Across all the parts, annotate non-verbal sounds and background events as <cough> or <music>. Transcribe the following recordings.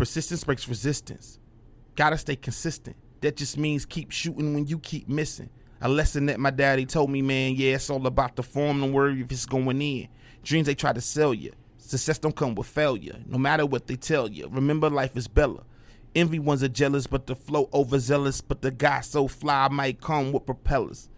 Persistence breaks resistance. Gotta stay consistent. That just means keep shooting when you keep missing. A lesson that my daddy told me, man, yeah, it's all about the form. Don't worry if it's going in. Dreams they try to sell you. Success don't come with failure, no matter what they tell you. Remember, life is Bella. Envy ones are jealous, but the flow overzealous. But the guy so fly might come with propellers.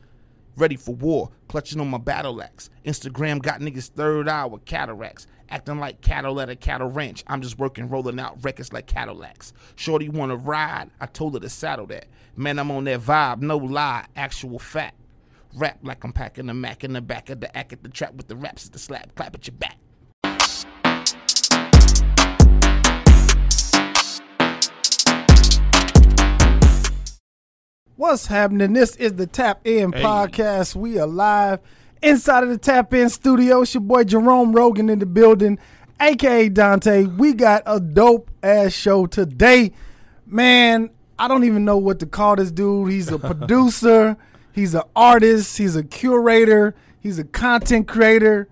Ready for war, clutching on my battle axe. Instagram got niggas third eye with cataracts. Acting like cattle at a cattle ranch. I'm just working, rolling out records like Cadillacs. Shorty wanna ride, I told her to saddle that. Man, I'm on that vibe, no lie, actual fact. Rap like I'm packing a Mac in the back of the act at the trap with the raps at the slap, clap at your back. What's happening? This is the Tap In Hey. podcast. We are live inside of the Tap In studio. It's your boy Jerome Rogan in the building, aka Dante. We got a dope ass show today. Man, I don't even know what to call this dude. He's a <laughs> producer, he's an artist, he's a curator, he's a content creator.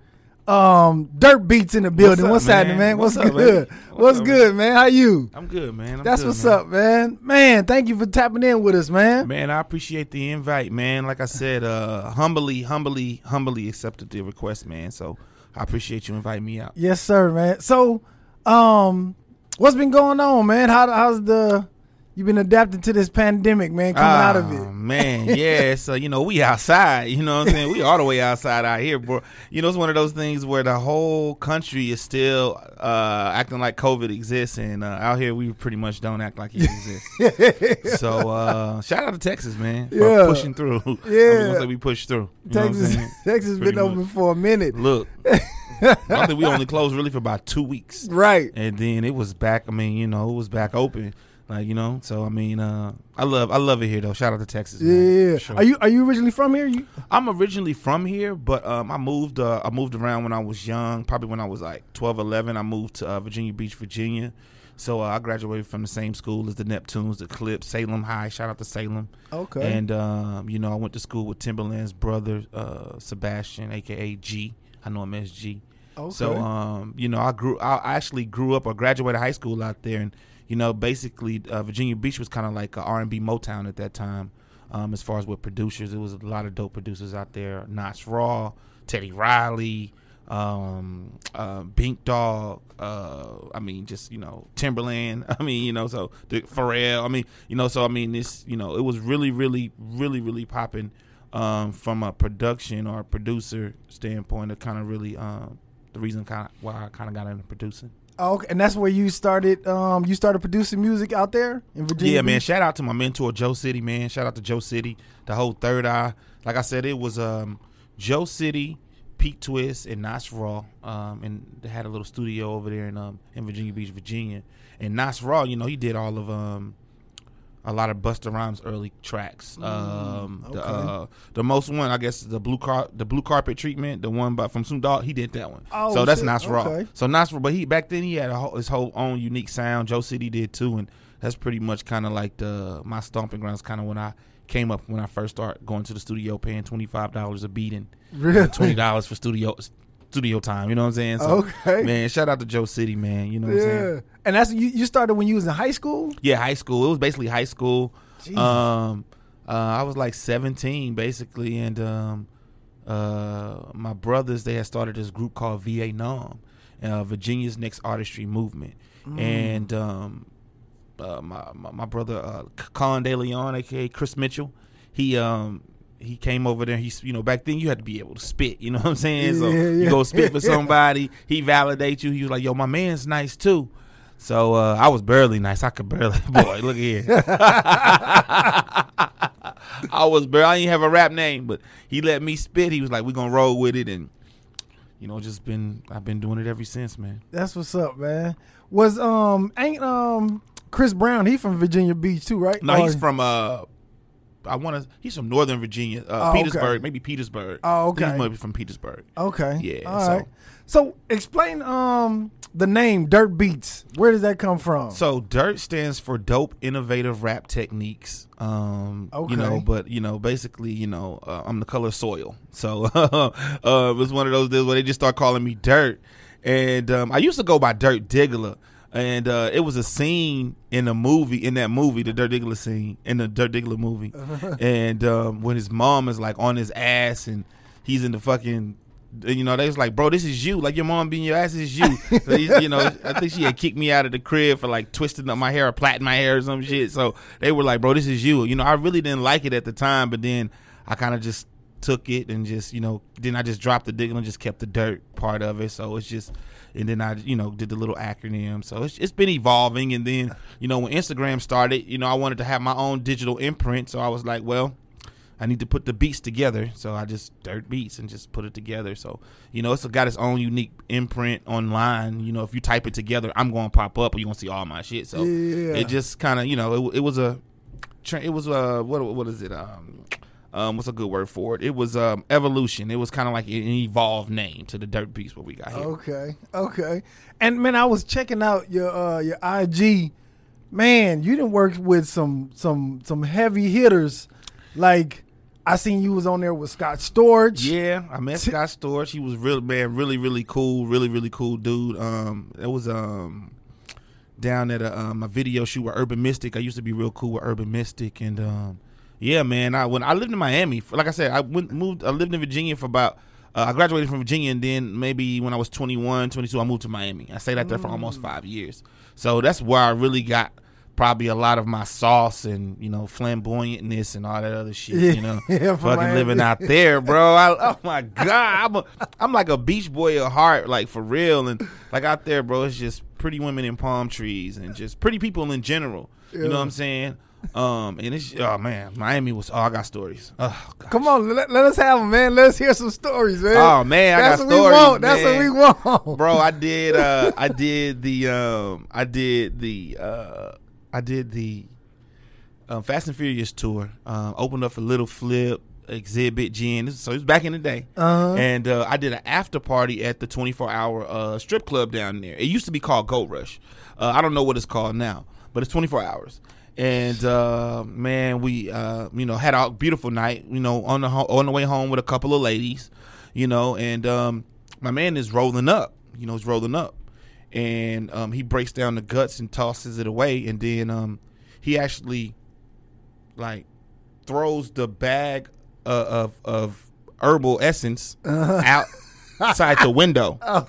Um, Dirt Beats in the building. up, What's, happening, man? What's, What's up, good? man? What's, What's up, good, man? How you? I'm good, man. I'm That's good, what's man. up, man. Man, thank you for tapping in with us, man. Man, I appreciate the invite, man. Like I said, uh, humbly, humbly, humbly accepted the request, man. So I appreciate you inviting me out. Yes, sir, man. So, um, what's been going on, man? How how's the you been adapting to this pandemic, man? Coming out of Ah, it. man. <laughs> Yeah, so you know we outside. You know what I'm saying? We all the way outside out here, bro. You know it's one of those things where the whole country is still uh, acting like COVID exists, and uh, out here we pretty much don't act like it exists. <laughs> so uh, shout out to Texas, man, for Yeah. pushing through. <laughs> Yeah. just gonna we pushed through. You know what Texas? Texas been Pretty open for a minute, Look, I think we only closed really for about two weeks. right? and then it was back. I mean, you know, it was back open, like you know. So I mean, uh, I love, I love it here though. Shout out to Texas. Yeah, man, yeah. sure. Are you are you originally from here? You I'm originally from here, but um, I moved. Uh, I moved around when I was young. Probably when I was like 12, 11. I moved to uh, Virginia Beach, Virginia. So uh, I graduated from the same school as the Neptunes, the Clipse, Salem High. Shout out to Salem. okay? And um, you know, I went to school with Timbaland's brother, uh, Sebastian, aka G. I know him as G. okay. So, um, you know, I grew. I actually grew up or graduated high school out there, and you know, basically, uh, Virginia Beach was kind of like R and B Motown at that time. Um, as far as with producers, it was a lot of dope producers out there. Nottz Raw, Teddy Riley, um, uh, Bink Dog. Uh, I mean, just you know, Timbaland. <laughs> I mean, you know, so the Pharrell. I mean, you know, so I mean, this, you know, it was really, really, really, really popping um, from a production or a producer standpoint. It kind of really um, the reason kind of why I kind of got into producing. Oh, okay, and that's where you started. Um, you started producing music out there in Virginia. yeah, man. Shout out to my mentor Joe City, man. Shout out to Joe City, the whole Third Eye. Like I said, it was um, Joe City, Pete Twist, and Nottz Raw, um, and they had a little studio over there in um, in Virginia Beach, Virginia. And Nottz Raw, you know, he did all of um, a lot of Busta Rhymes early tracks. um, the, Mm, uh, the most one, I guess, the blue car, the blue carpet treatment, the one by from Snoop Dogg, he did that one. Oh, so that's shit. Nottz Raw. Okay. So Nottz, but he back then he had a whole, his whole own unique sound. Joe City did too, and that's pretty much kind of like the my stomping grounds. Kind of when I came up when I first started going to the studio, paying twenty five dollars a beat and Really? twenty dollars for studio studio time. You know what I'm saying? So, Okay. man, shout out to Joe City, man. You know what I'm saying? yeah, and that's you. You started when you was in high school. Yeah, high school. It was basically high school. Jesus. Um, uh, I was like 17 basically, and um, uh, my brothers they had started this group called VA Nom, uh, Virginia's Next Artistry Movement, and um, uh, my, my my brother uh, Colin De Leon, aka Chris Mitchell, he um. He came over there. He's, you know, back then you had to be able to spit. You know what I'm saying? so Yeah, you yeah. go spit for <laughs> somebody. He validate you. He was like, "Yo, my man's nice too." So uh, I was barely nice. I could barely. <laughs> Boy, look here. <laughs> I was barely. I didn't have a rap name, but he let me spit. He was like, "We gonna roll with it," and you know, just been. I've been doing it ever since, man. That's what's up, man. Was um ain't um Chris Brown? He from Virginia Beach too, right? No, Or- he's from. uh I want to. He's from Northern Virginia, uh, Oh, okay. Petersburg, maybe Petersburg. Oh, okay. He's might be from Petersburg. Okay. Yeah, All so- right. So explain um the name Dirt Beats. Where does that come from? So dirt stands for dope, innovative rap techniques. Um, Okay. you know, but you know, basically, you know, uh, I'm the color soil. So <laughs> uh, it was one of those days where they just start calling me dirt, and um, I used to go by Dirt Diggler. And uh, it was a scene in a movie in that movie, the Dirt Diggler scene in the Dirt Diggler movie, <laughs> and um, when his mom is like on his ass and he's in the fucking. You know, they was like, bro, this is you. Like your mom being your ass is you. <laughs> So he's- you know, I think she had kicked me out of the crib for like twisting up my hair or plaiting my hair or some shit. So they were like, bro, this is you. You know, I really didn't like it at the time, but then I kind of just took it and just you know then I just dropped the digging and just kept the dirt part of it so it's just and then I you know did the little acronym. So it's, it's been evolving. And then you know when Instagram started you know I wanted to have my own digital imprint. So I was like well I need to put the beats together. So I just dirt beats and just put it together. So you know it's got its own unique imprint online. You know if you type it together I'm going to pop up and you're going to see all my shit. So Yeah. it just kind of you know it, it was a it was a, what what is it? Um um what's a good word for it it was um evolution it was kind of like an evolved name to the dirt beast what we got here Okay, okay. And man, I was checking out your uh, your IG. Man, you didn't work with some some some heavy hitters. Like I seen you was on there with Scott Storch. yeah i met scott storch he was real man really really cool really really cool dude um it was um down at a, um, a video shoot with urban mystic i used to be real cool with urban mystic and um yeah man i when i lived in miami like i said i went moved i lived in virginia for about uh, I graduated from Virginia, and then maybe when I was 21, 22, I moved to Miami. I stayed out there for almost five years. So that's where I really got probably a lot of my sauce and you know flamboyantness and all that other shit. You know, <laughs> Yeah, fucking Miami. living out there, bro. I, oh my god, I'm a, I'm like a beach boy at heart, like for real. And like out there, bro, it's just pretty women in palm trees and just pretty people in general. You know what I'm saying? Um, and it's oh man, Miami was. Oh, I got stories. Oh, gosh. Come on, let, let us have them, man. Let's hear some stories, man. Oh man, I got what stories. we want. That's what we want, bro i <laughs> did uh i did the um i did the uh i did the um, fast and furious tour um opened up for Lil Flip Xzibit Jin so it was back in the day Uh-huh. and uh i did an after party at the 24 hour uh strip club down there it used to be called gold rush uh i don't know what it's called now but it's 24 hours and uh man we uh you know had a beautiful night you know on the ho- on the way home with a couple of ladies you know and um my man is rolling up you know he's rolling up and um he breaks down the guts and tosses it away and then um he actually like throws the bag uh, of of herbal essence out <laughs> outside the window oh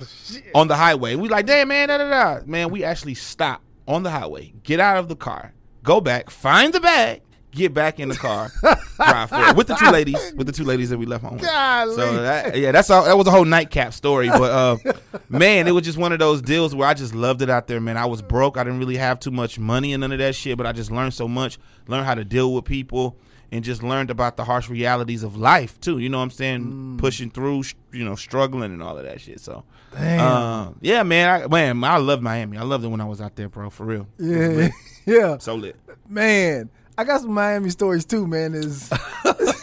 on the highway. We like, damn man, da da da. Man, we actually stop on the highway, get out of the car, go back, find the bag, get back in the car, <laughs> drive forward with the two ladies, with the two ladies that we left home. with. Golly. So that, yeah, that's all. That was a whole nightcap story. But uh, <laughs> man, it was just one of those deals where I just loved it out there. Man, I was broke. I didn't really have too much money and none of that shit. But I just learned so much. Learned how to deal with people. And just learned about the harsh realities of life too. You know what I'm saying? Pushing through, you know, struggling and all of that shit. So, Damn. uh, yeah, man, I, man, I love Miami. I loved it when I was out there, bro. For real, yeah, <laughs> yeah. so lit. Man, I got some Miami stories too, man. Is <laughs>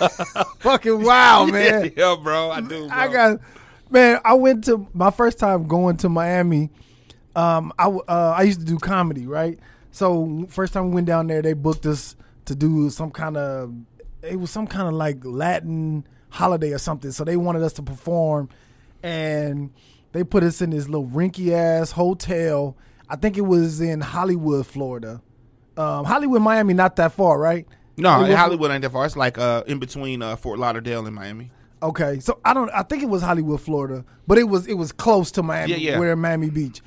<laughs> fucking wild, man. yeah, bro, I do. Bro. I got man. I went to my first time going to Miami. Um, I uh, I used to do comedy, right? So first time we went down there, they booked us to do some kind of it was some kind of like Latin holiday or something. So they wanted us to perform, and they put us in this little rinky ass hotel. I think it was in Hollywood, Florida. Um, Hollywood, Miami, not that far, right? no, was- Hollywood ain't that far. It's like uh, in between uh, Fort Lauderdale and Miami. Okay, so I don't. I think it was Hollywood, Florida, but it was it was close to Miami. Yeah, yeah. We're in Miami Beach.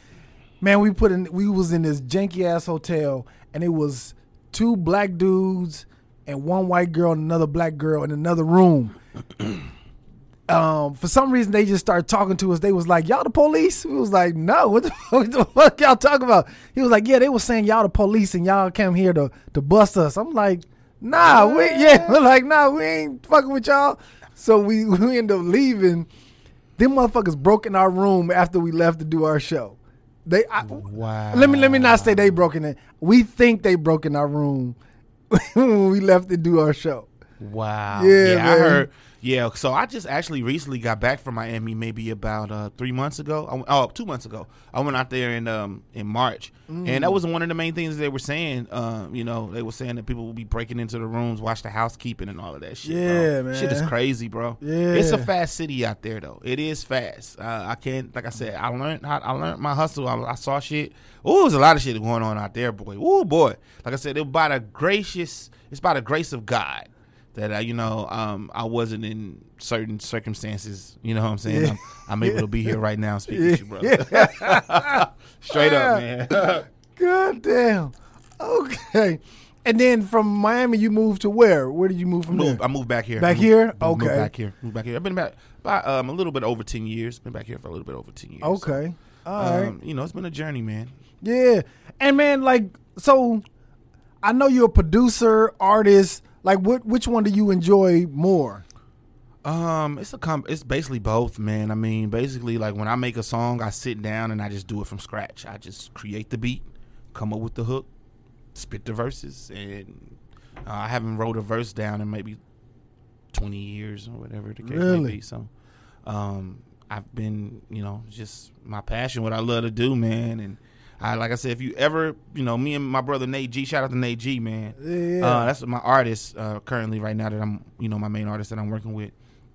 Man, we put in. We was in this janky ass hotel, and it was two black dudes and one white girl and another black girl in another room. <clears throat> um, for some reason, they just started talking to us. They was like, "Y'all the police?" We was like, "No, <laughs> what the, what the fuck y'all talking about?" He was like, "Yeah, they was saying y'all the police and y'all came here to to bust us." I'm like, "Nah, we <laughs> yeah." We're <laughs> like, "Nah, we ain't fucking with y'all." So we we end up leaving. Them motherfuckers broke in our room after we left to do our show. They I, Wow. let me let me not say they broke in it. We think they broke in our room <laughs> when we left to do our show. Wow. Yeah, I heard. Yeah, so I just actually recently got back from Miami, maybe about uh, three months ago. I, oh, two months ago. I went out there in um in March, and Mm. that was one of the main things they were saying. Um, you know, they were saying that people will be breaking into the rooms, watch the housekeeping, and all of that shit. Yeah, bro. Shit is crazy, bro. Yeah. it's a fast city out there, though. It is fast. Uh, I can't, like I said, I learned how I learned my hustle. I, I saw shit. Ooh, there's a lot of shit going on out there, boy. Ooh, boy. Like I said, it by the gracious. It's by the grace of God that I, you know, um, I wasn't in certain circumstances. You know what I'm saying? Yeah. I'm, I'm able to be here right now speaking Yeah. to you, brother. <laughs> Straight up, man. <laughs> God damn. Okay. And then from Miami, you moved to where? Where did you move from moved? I moved back here. Back moved- here? moved Okay. back here. Moved back here. I've been back about um, a little bit over ten years. Been back here for a little bit over ten years. Okay. All So, right. um, You know, it's been a journey, man. Yeah. And man, like, so I know you're a producer, artist. Like, what? Which one do you enjoy more? Um, it's a com- it's basically both, man. I mean, basically, like when I make a song, I sit down and I just do it from scratch. I just create the beat, come up with the hook, spit the verses, and uh, I haven't wrote a verse down in maybe twenty years or whatever the case Really? may be. So, um, I've been, you know, just my passion, what I love to do, man, and. I, like I said, if you ever, you know, me and my brother Nate G, shout out to Nate G, man. Yeah. Uh, that's my artist uh, currently right now that I'm, you know, my main artist that I'm working with.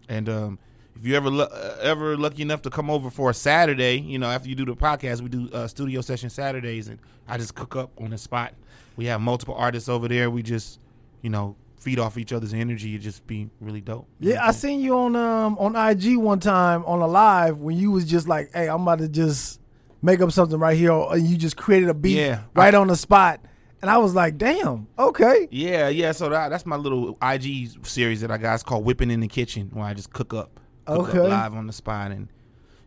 And um, if you ever uh, ever lucky enough to come over for a Saturday, you know, after you do the podcast, we do uh, studio session Saturdays, and I just cook up on the spot. We have multiple artists over there. We just, you know, feed off each other's energy. It just be really dope. You know Yeah, I seen you on um on IG one time on a live when you was just like, "Hey, I'm about to just make up something right here," and you just created a beat Yeah. right on the spot, and I was like, "Damn, okay." Yeah, yeah. So that, that's my little IG series that I got. It's called Whipping in the Kitchen, where I just cook up, cook Okay. up live on the spot, and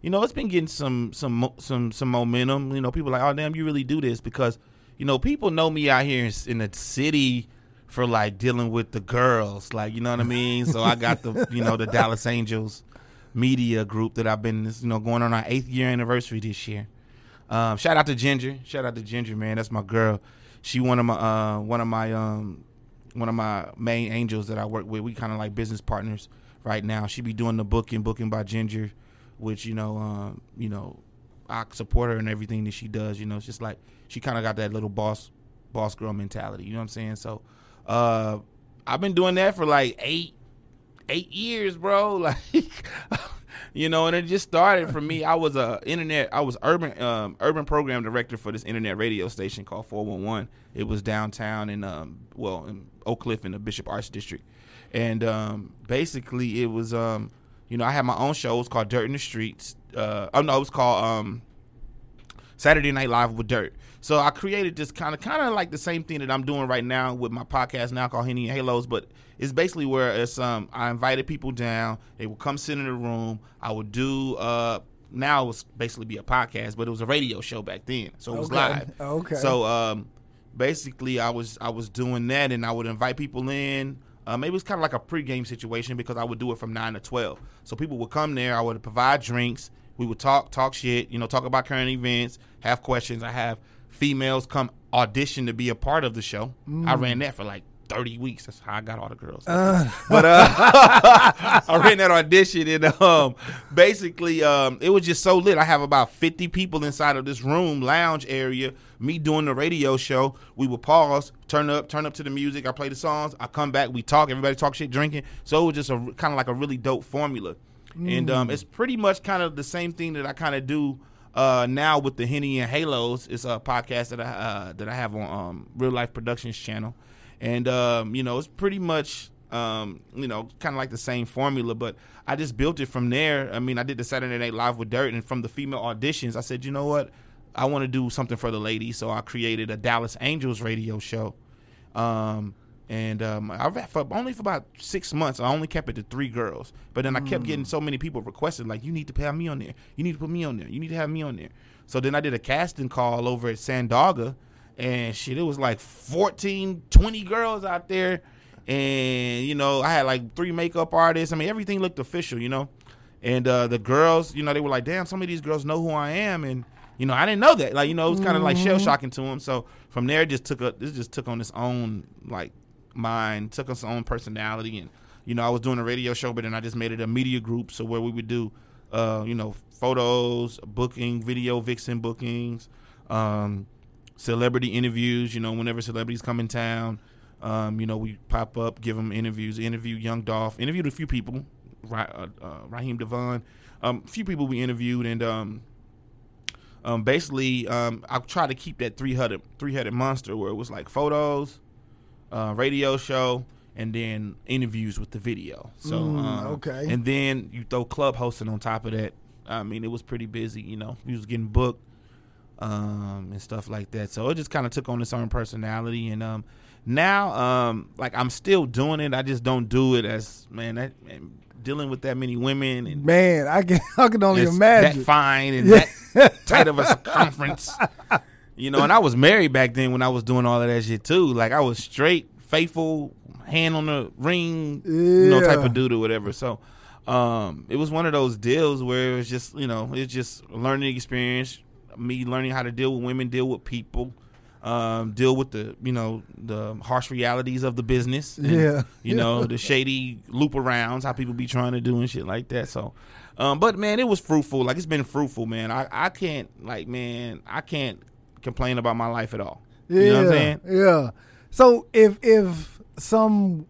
you know it's been getting some some some some momentum. You know, people like, oh damn, you really do this because you know people know me out here in, in the city for like dealing with the girls, like you know what I mean. so I got the you know the Dallas Angels media group that I've been you know going on our eighth year anniversary this year. Um, shout out to Ginger. Shout out to Ginger, man. That's my girl. She one of my uh, one of my um, one of my main angels that I work with. We kind of like business partners right now. She be doing the booking, booking by Ginger, which you know, um, you know, I support her in everything that she does. You know, it's just like she kind of got that little boss, boss girl mentality. You know what I'm saying? So, uh, I've been doing that for like eight, eight years, bro. <laughs> Like, you know, and it just started for me. I was a internet, I was urban, um, urban program director for this internet radio station called 411. It was downtown in, um, well, in Oak Cliff in the Bishop Arts District, and um, basically it was, um, you know, I had my own show. It was called Dirt in the Streets. Uh, oh no, it was called um, Saturday Night Live with Dirt. So I created this kind of kind of like the same thing that I'm doing right now with my podcast now called Henny and Halos, but it's basically where it's um I invited people down, they would come sit in the room, I would do uh now it was basically be a podcast, but it was a radio show back then. So it was Okay. live. Okay. So um basically I was I was doing that and I would invite people in. Uh, maybe it's kind of like a pregame situation because I would do it from nine to twelve. So people would come there. I would provide drinks. We would talk talk shit. You know, talk about current events. Have questions. I have females come audition to be a part of the show. I ran that for like thirty weeks. That's how I got all the girls. <laughs> but uh, <laughs> I ran that audition and um, basically um, it was just so lit. I have about fifty people inside of this room lounge area. Me doing the radio show. We would pause, turn up, turn up to the music. I play the songs. I come back. We talk. Everybody talk shit, drinking. So it was just a kind of like a really dope formula. And um, it's pretty much kind of the same thing that I kind of do uh, now with the Henny and Halos. It's a podcast that I uh, that I have on um, Real Life Productions channel, and um, you know it's pretty much um, you know kind of like the same formula. But I just built it from there. I mean, I did the Saturday Night Live with Dirt, and from the female auditions, I said, you know what, I want to do something for the ladies, so I created a Dallas Angels radio show. Um, and um, I ran for only for about six months. I only kept it to three girls, but then I kept getting so many people requesting like, "You need to have me on there. You need to put me on there. You need to have me on there." So then I did a casting call over at Sandaga, and shit, it was like 14, 20 girls out there, and you know, I had like three makeup artists. I mean, everything looked official, you know. And uh, the girls, you know, they were like, "Damn, some of these girls know who I am," and you know, I didn't know that. Like, you know, it was kind of like shell shocking to them. So from there, it just took a this just took on its own like mind, took its own personality, and you know, I was doing a radio show, but then I just made it a media group, so where we would do, uh, you know, photos, booking, video vixen bookings, um, celebrity interviews. You know, whenever celebrities come in town, um, you know, we pop up, give them interviews, interview Young Dolph, interviewed a few people, uh, uh, Raheem DeVaughn, um, a few people we interviewed, and um, um, basically, um, I try to keep that three headed three headed monster where it was like photos, uh, radio show, and then interviews with the video. So Mm, um, okay. and then you throw club hosting on top of that. I mean, it was pretty busy. You know, we was getting booked um, and stuff like that. So it just kind of took on its own personality. And um, now, um, like I'm still doing it. I just don't do it as man. That man, dealing with that many women and Man, I can <laughs> I can only imagine. that fine and that tight of a circumference. <laughs> You know, and I was married back then when I was doing all of that shit too. Like I was straight, faithful, hand on the ring, you know, type of dude or whatever. So um, it was one of those deals where it was just, you know, it's just a learning experience. Me learning how to deal with women, deal with people, um, deal with the, you know, the harsh realities of the business. and, Yeah. You know, the shady loop arounds, how people be trying to do and shit like that. So, um, but man, it was fruitful. Like it's been fruitful, man. I, I can't like, man, I can't complain about my life at all. Yeah, You know what I'm saying? yeah. So if if some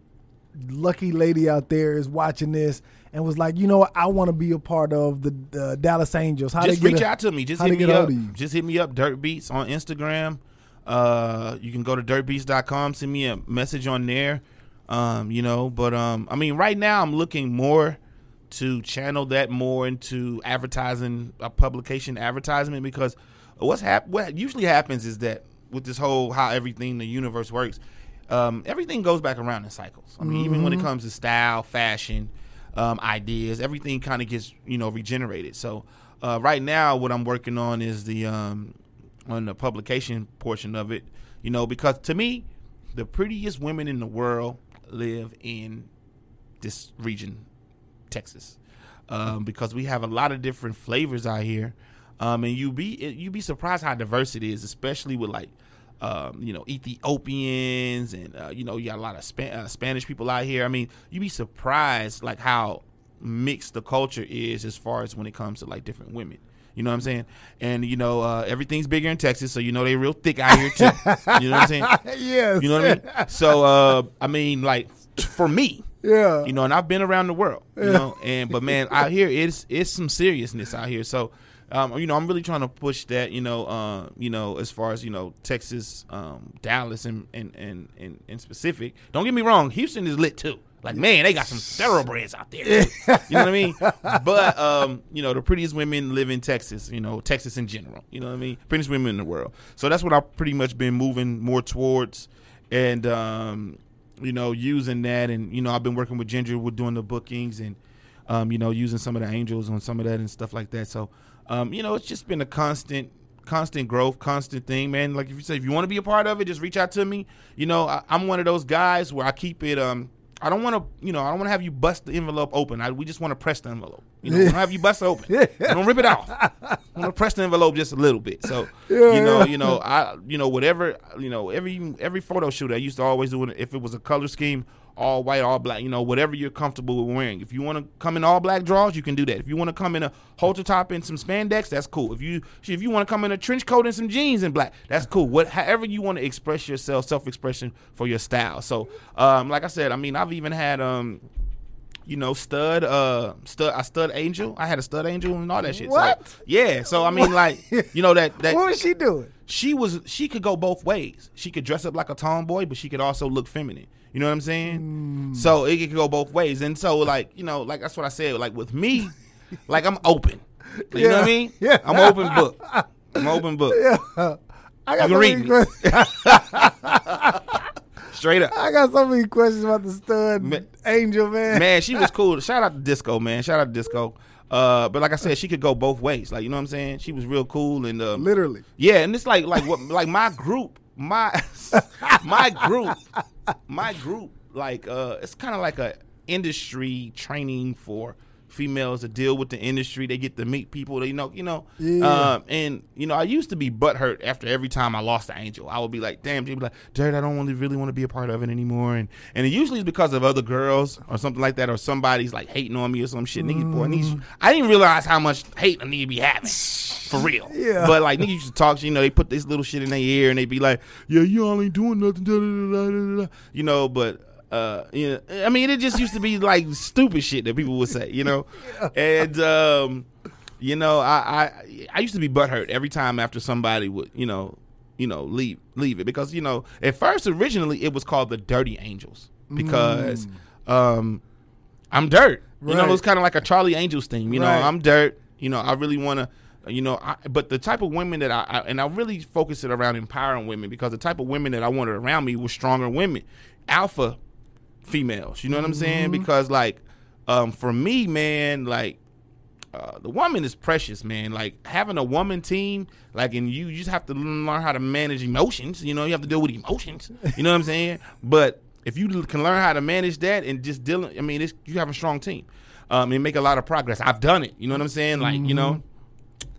lucky lady out there is watching this and was like, you know what, I want to be a part of the, the Dallas Angels, how just reach a- out to me. Just hit me up. hold of you? Just hit me up. Dirt Beats on Instagram. Uh, you can go to dirtbeats.com. Send me a message on there. Um, you know, but um, I mean, right now I'm looking more to channel that more into advertising, a publication advertisement because what's hap- what usually happens is that with this whole how everything the universe works, um, everything goes back around in cycles. I mean, even when it comes to style, fashion, um, ideas, everything kind of gets you know regenerated. So uh, right now, what I'm working on is the um, on the publication portion of it. You know, because to me, the prettiest women in the world live in this region, Texas, um, because we have a lot of different flavors out here, um, and you be you be surprised how diverse it is, especially with like. Um, you know, Ethiopians and uh, you know you got a lot of Spa- uh, Spanish people out here. I mean, you'd be surprised like how mixed the culture is as far as when it comes to like different women. You know what I'm saying? And you know, uh, everything's bigger in Texas, so you know they real thick out here too. you know what I'm saying? <laughs> yes. You know what I mean? So uh, I mean, like for me, Yeah. you know, and I've been around the world, you know, and but man, out here it's it's some seriousness out here. So, um, you know, I'm really trying to push that, you know, uh, you know, as far as you know, Texas, um, Dallas, and and and and, and specific. Don't get me wrong, Houston is lit too. Like man, they got some thoroughbreds out there. You know what I mean? <laughs> But um, you know, the prettiest women live in Texas. You know, Texas in general. You know what I mean? Prettiest women in the world. So that's what I've pretty much been moving more towards, and um, you know, using that, and you know, I've been working with Ginger with doing the bookings, and um, you know, using some of the angels on some of that and stuff like that. So, um, you know, it's just been a constant, constant growth, constant thing, man. Like if you say if you want to be a part of it, just reach out to me. You know, I, I'm one of those guys where I keep it. Um, I don't want to, you know, I don't want to have you bust the envelope open. I, we just want to press the envelope. You know, don't have you bust it open. <laughs> don't rip it off. I want to press the envelope just a little bit. So, <laughs> Yeah, you know, yeah. you know, I, you know, whatever, you know, every every photo shoot I used to always do it if it was a color scheme, all white, all black, you know, whatever you're comfortable with wearing. If you want to come in all black draws, you can do that. If you want to come in a halter top and some spandex, that's cool. If you if you want to come in a trench coat and some jeans in black, that's cool. What however you want to express yourself, self expression for your style. So, um, like I said, I mean, I've even had um you know, stud, uh, stud, a stud angel. I had a stud angel and all that shit. So, What? yeah. So I mean, like, <laughs> you know that that what was she doing? she was she could go both ways. She could dress up like a tomboy, but she could also look feminine. You know what I'm saying? So it could go both ways. And so like, you know, like that's what I said. Like with me, <laughs> like I'm open. You know what I mean? Yeah. I'm open book. I'm open book. Yeah. I got You so read me. questions. <laughs> Straight up. I got so many questions about the stud Ma- angel man. man, she was cool. <laughs> Shout out to Disco, man. Shout out to Disco. Uh, but like I said, she could go both ways. Like you know what I'm saying? She was real cool and um, Literally. Yeah, and it's like like what like my group, my <laughs> my group, my group. Like uh, it's kind of like a industry training for females to deal with the industry. They get to meet people. They know, you know. Yeah. Um, and you know, I used to be butthurt after every time I lost the angel. I would be like, "Damn," she'd be like, "Jared, I don't really, really want to be a part of it anymore." And and it usually is because of other girls or something like that, or somebody's like hating on me or some shit. Niggas, boy, niggas, I didn't realize how much hate a nigga be having for real. <laughs> Yeah. But like niggas used to talk, you know, they put this little shit in their ear and they be like, "Yeah, you all ain't doing nothing," da, da, da. you know. But uh, yeah, I mean, it just used to be like stupid shit that people would say, you know, and um, you know, I, I I used to be butthurt every time after somebody would, you know, you know, leave leave it because you know, at first originally it was called the Dirty Angels because um, I'm dirt. You know, Right. it was kind of like a Charlie Angels thing. You know, I'm dirt. You know, I really want to. You know, I, but the type of women that I, I and I really focus it around empowering women because the type of women that I wanted around me were stronger women, alpha females. You know what I'm saying? Because like, um, for me, man, like uh, the woman is precious, man. Like having a woman team, like, and you, you just have to learn how to manage emotions. You know, you have to deal with emotions. You know what I'm saying? But if you can learn how to manage that and just deal, I mean, it's, you have a strong team, um, and make a lot of progress. I've done it. You know what I'm saying? Like, you know,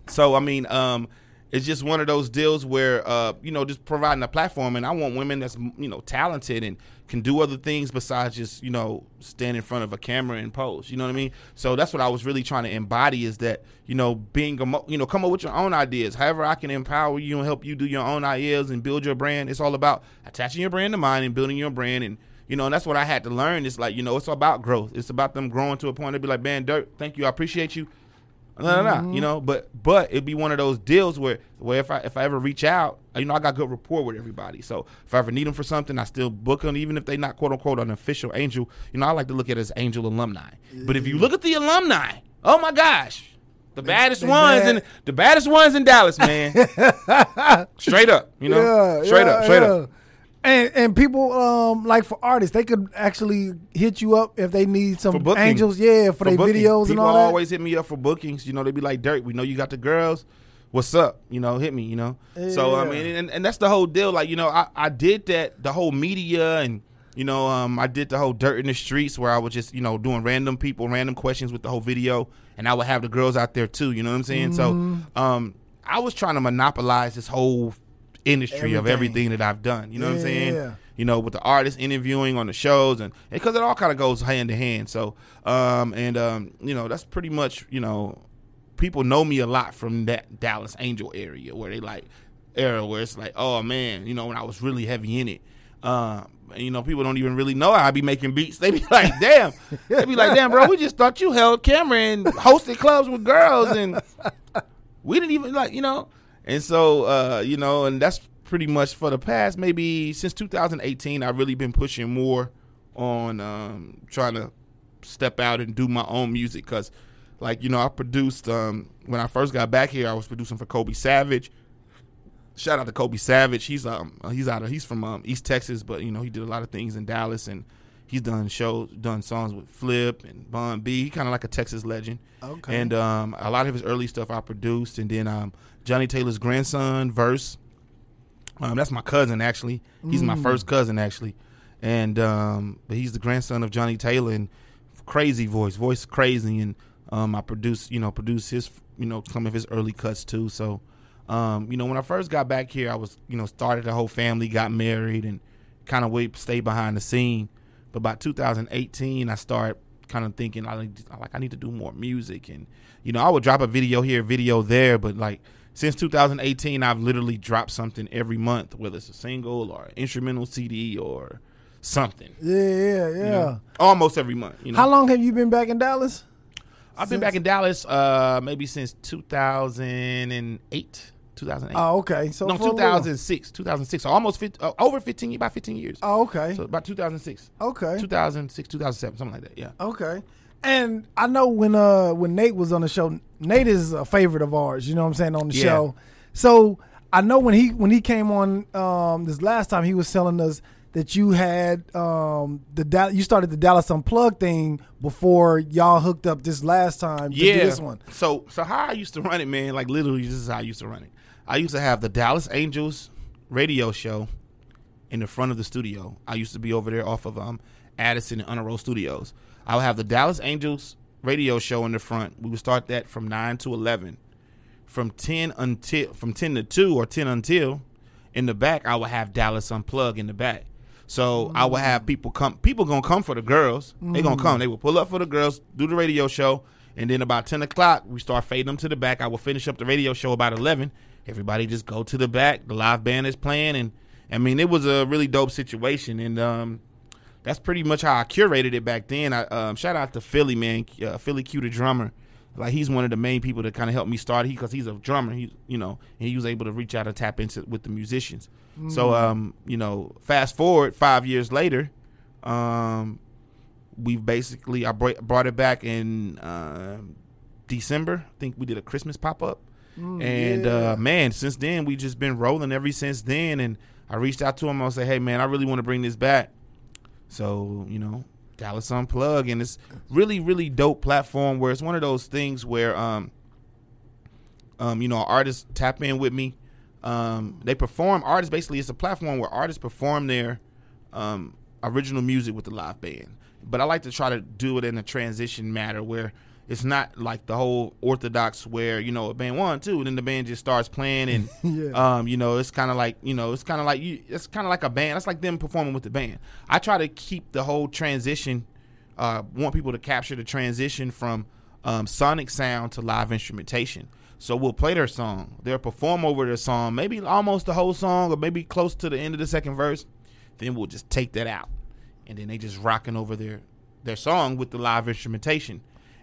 so I mean, um, it's just one of those deals where uh, you know, just providing a platform, and I want women that's you know talented and can do other things besides just you know stand in front of a camera and pose. You know what I mean? So that's what I was really trying to embody is that you know being a you know come up with your own ideas. However, I can empower you and help you do your own ideas and build your brand. It's all about attaching your brand to mine and building your brand and. You know, and that's what I had to learn. It's like, you know, it's about growth. It's about them growing to a point to be like, man, Dirt, thank you. I appreciate you. No, no, no. You mm-hmm. know, but but it'd be one of those deals where where if I if I ever reach out, you know, I got good rapport with everybody. So if I ever need them for something, I still book them, even if they not quote unquote an official angel. You know, I like to look at it as angel alumni. But if you mm-hmm. look at the alumni, oh my gosh, the baddest they ones bad. in the baddest ones in Dallas, man. <laughs> straight up, you know, Yeah, straight yeah, up, straight yeah. up. And and people um like for artists, they could actually hit you up if they need some For angels, yeah, for, their booking. videos People and all that. always hit me up for bookings. You know, they be like, "Dirt, we know you got the girls. What's up? You know, hit me. You know." So I mean, and, and that's the whole deal. Like, you know, I, I did that the whole media and. You know, um, I did the whole dirt in the streets where I was just, you know, doing random people, random questions with the whole video, and I would have the girls out there too. You know what I'm saying? Mm-hmm. So, um, I was trying to monopolize this whole industry of Everything. everything that I've done. You know what I'm saying? Yeah. you know, with the artists interviewing on the shows, and because it all kind of goes hand in hand. So, um, and um, you know, that's pretty much, you know, people know me a lot from that Dallas Angel area where they like era where it's like, oh man, you know, when I was really heavy in it. Um, and, you know, people don't even really know I be making beats. <laughs> They be like, damn. They be like, damn, bro, we just thought you held camera and hosted clubs with girls and we didn't even like, you know. And so, uh, you know, and that's pretty much for the past maybe since 2018. I've really been pushing more on um, trying to step out and do my own music because, like, you know, I produced um, when I first got back here. I was producing for Kobe Savage. Shout out to Kobe Savage. He's um he's out of he's from um, East Texas, but you know he did a lot of things in Dallas and he's done shows, done songs with Flip and Bun B. He kind of like a Texas legend. Okay. And um, a lot of his early stuff I produced, and then um, Johnnie Taylor's grandson, Verse. Um, that's my cousin actually. He's my first cousin actually, and um, but he's the grandson of Johnnie Taylor and crazy voice, voice crazy, and um, I produced you know produce his you know some of his early cuts too. So um, you know when I first got back here, I was you know started the whole family, got married, and kind of wait stay behind the scene. But by 2018, I started kind of thinking I like I need to do more music, and you know I would drop a video here, video there, but like since 2018, I've literally dropped something every month, whether it's a single or instrumental CD or something. yeah, yeah, yeah. you know? almost every month. You know, How long have you been back in Dallas? I've been back in Dallas uh, maybe since 2008, 2008. Oh, okay. So no, for a little- 2006, 2006. So almost 50, uh, over 15, about 15 years. Oh, okay. So about 2006, okay. 2006, 2007, something like that. Yeah. Okay. And I know when uh when Nate was on the show, Nate is a favorite of ours, you know what I'm saying, on the Yeah. show. So I know when he when he came on um this last time he was telling us that you had um the you started the Dallas Unplugged thing before y'all hooked up this last time to do yeah. this one. So so how I used to run it, man, like literally this is how I used to run it. I used to have the Dallas Angels radio show in the front of the studio. I used to be over there off of um Addison and Honor Road Studios. I would have the Dallas Angels radio show in the front. We would start that from nine to eleven. From ten until from ten to two or ten until in the back, I would have Dallas Unplug in the back. So I would have people come. People gonna come for the girls. They gonna come. They will pull up for the girls, do the radio show, and then about ten o'clock we start fading them to the back. I will finish up the radio show about eleven. Everybody just go to the back. The live band is playing, and I mean it was a really dope situation. And um, that's pretty much how I curated it back then. I um, shout out to Philly man, uh, Philly Q the drummer. Like he's one of the main people that kind of helped me start. He because he's a drummer. He you know and he was able to reach out and tap into with the musicians. So um you know fast forward five years later, um we've basically I brought brought it back in uh, December. I think we did a Christmas pop up. and yeah. uh, man, since then we've just been rolling ever since then. And I reached out to him. I was like, "Hey, man, I really want to bring this back." So you know, Dallas Unplug, and it's really, really dope platform where it's one of those things where, um, um, you know, artists tap in with me. Um, they perform. Artists basically, it's a platform where artists perform their um, original music with the live band. But I like to try to do it in a transition matter where it's not like the whole orthodox where you know a band one two and then the band just starts playing and <laughs> Yeah. um you know it's kind of like you know it's kind of like you it's kind of like a band it's like them performing with the band. I try to keep the whole transition uh want people to capture the transition from um sonic sound to live instrumentation. So we'll play their song they'll perform over their song maybe almost the whole song or maybe close to the end of the second verse then we'll just take that out. And then they just rocking over their their song with the live instrumentation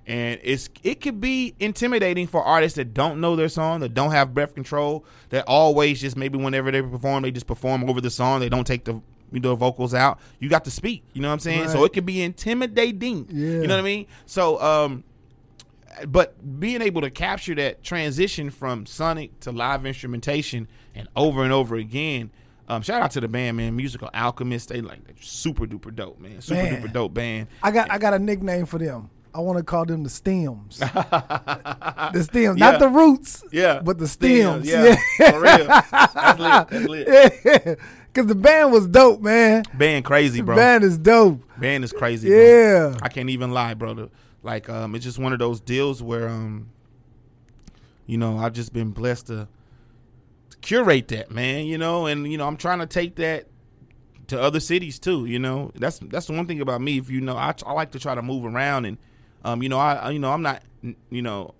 and it's it could be intimidating for artists that don't know their song that don't have breath control that always just maybe whenever they perform they just perform over the song. They don't take the you know vocals out. You got to speak you know what i'm saying? So it could be intimidating Yeah. you know what i mean? So um but being able to capture that transition from sonic to live instrumentation and over and over again um, shout out to the band man. Musical alchemist. They like super duper dope man. Super Man. duper dope band. I got I got a nickname for them. I want to call them the stems. <laughs> the stems, Yeah. not the roots. Yeah, but the stems. Yeah, for real. That's lit. That's lit. <laughs> yeah. Cause the band was dope, man. Band crazy, The bro. band is dope. Band is crazy. Bro. Yeah. I can't even lie, brother. Like, um, it's just one of those deals where, um, you know, I've just been blessed to, to curate that, man. You know, and you know, I'm trying to take that to other cities too. You know, that's that's the one thing about me. If you know, I, I like to try to move around, and um, you know, I you know, I'm not, you know.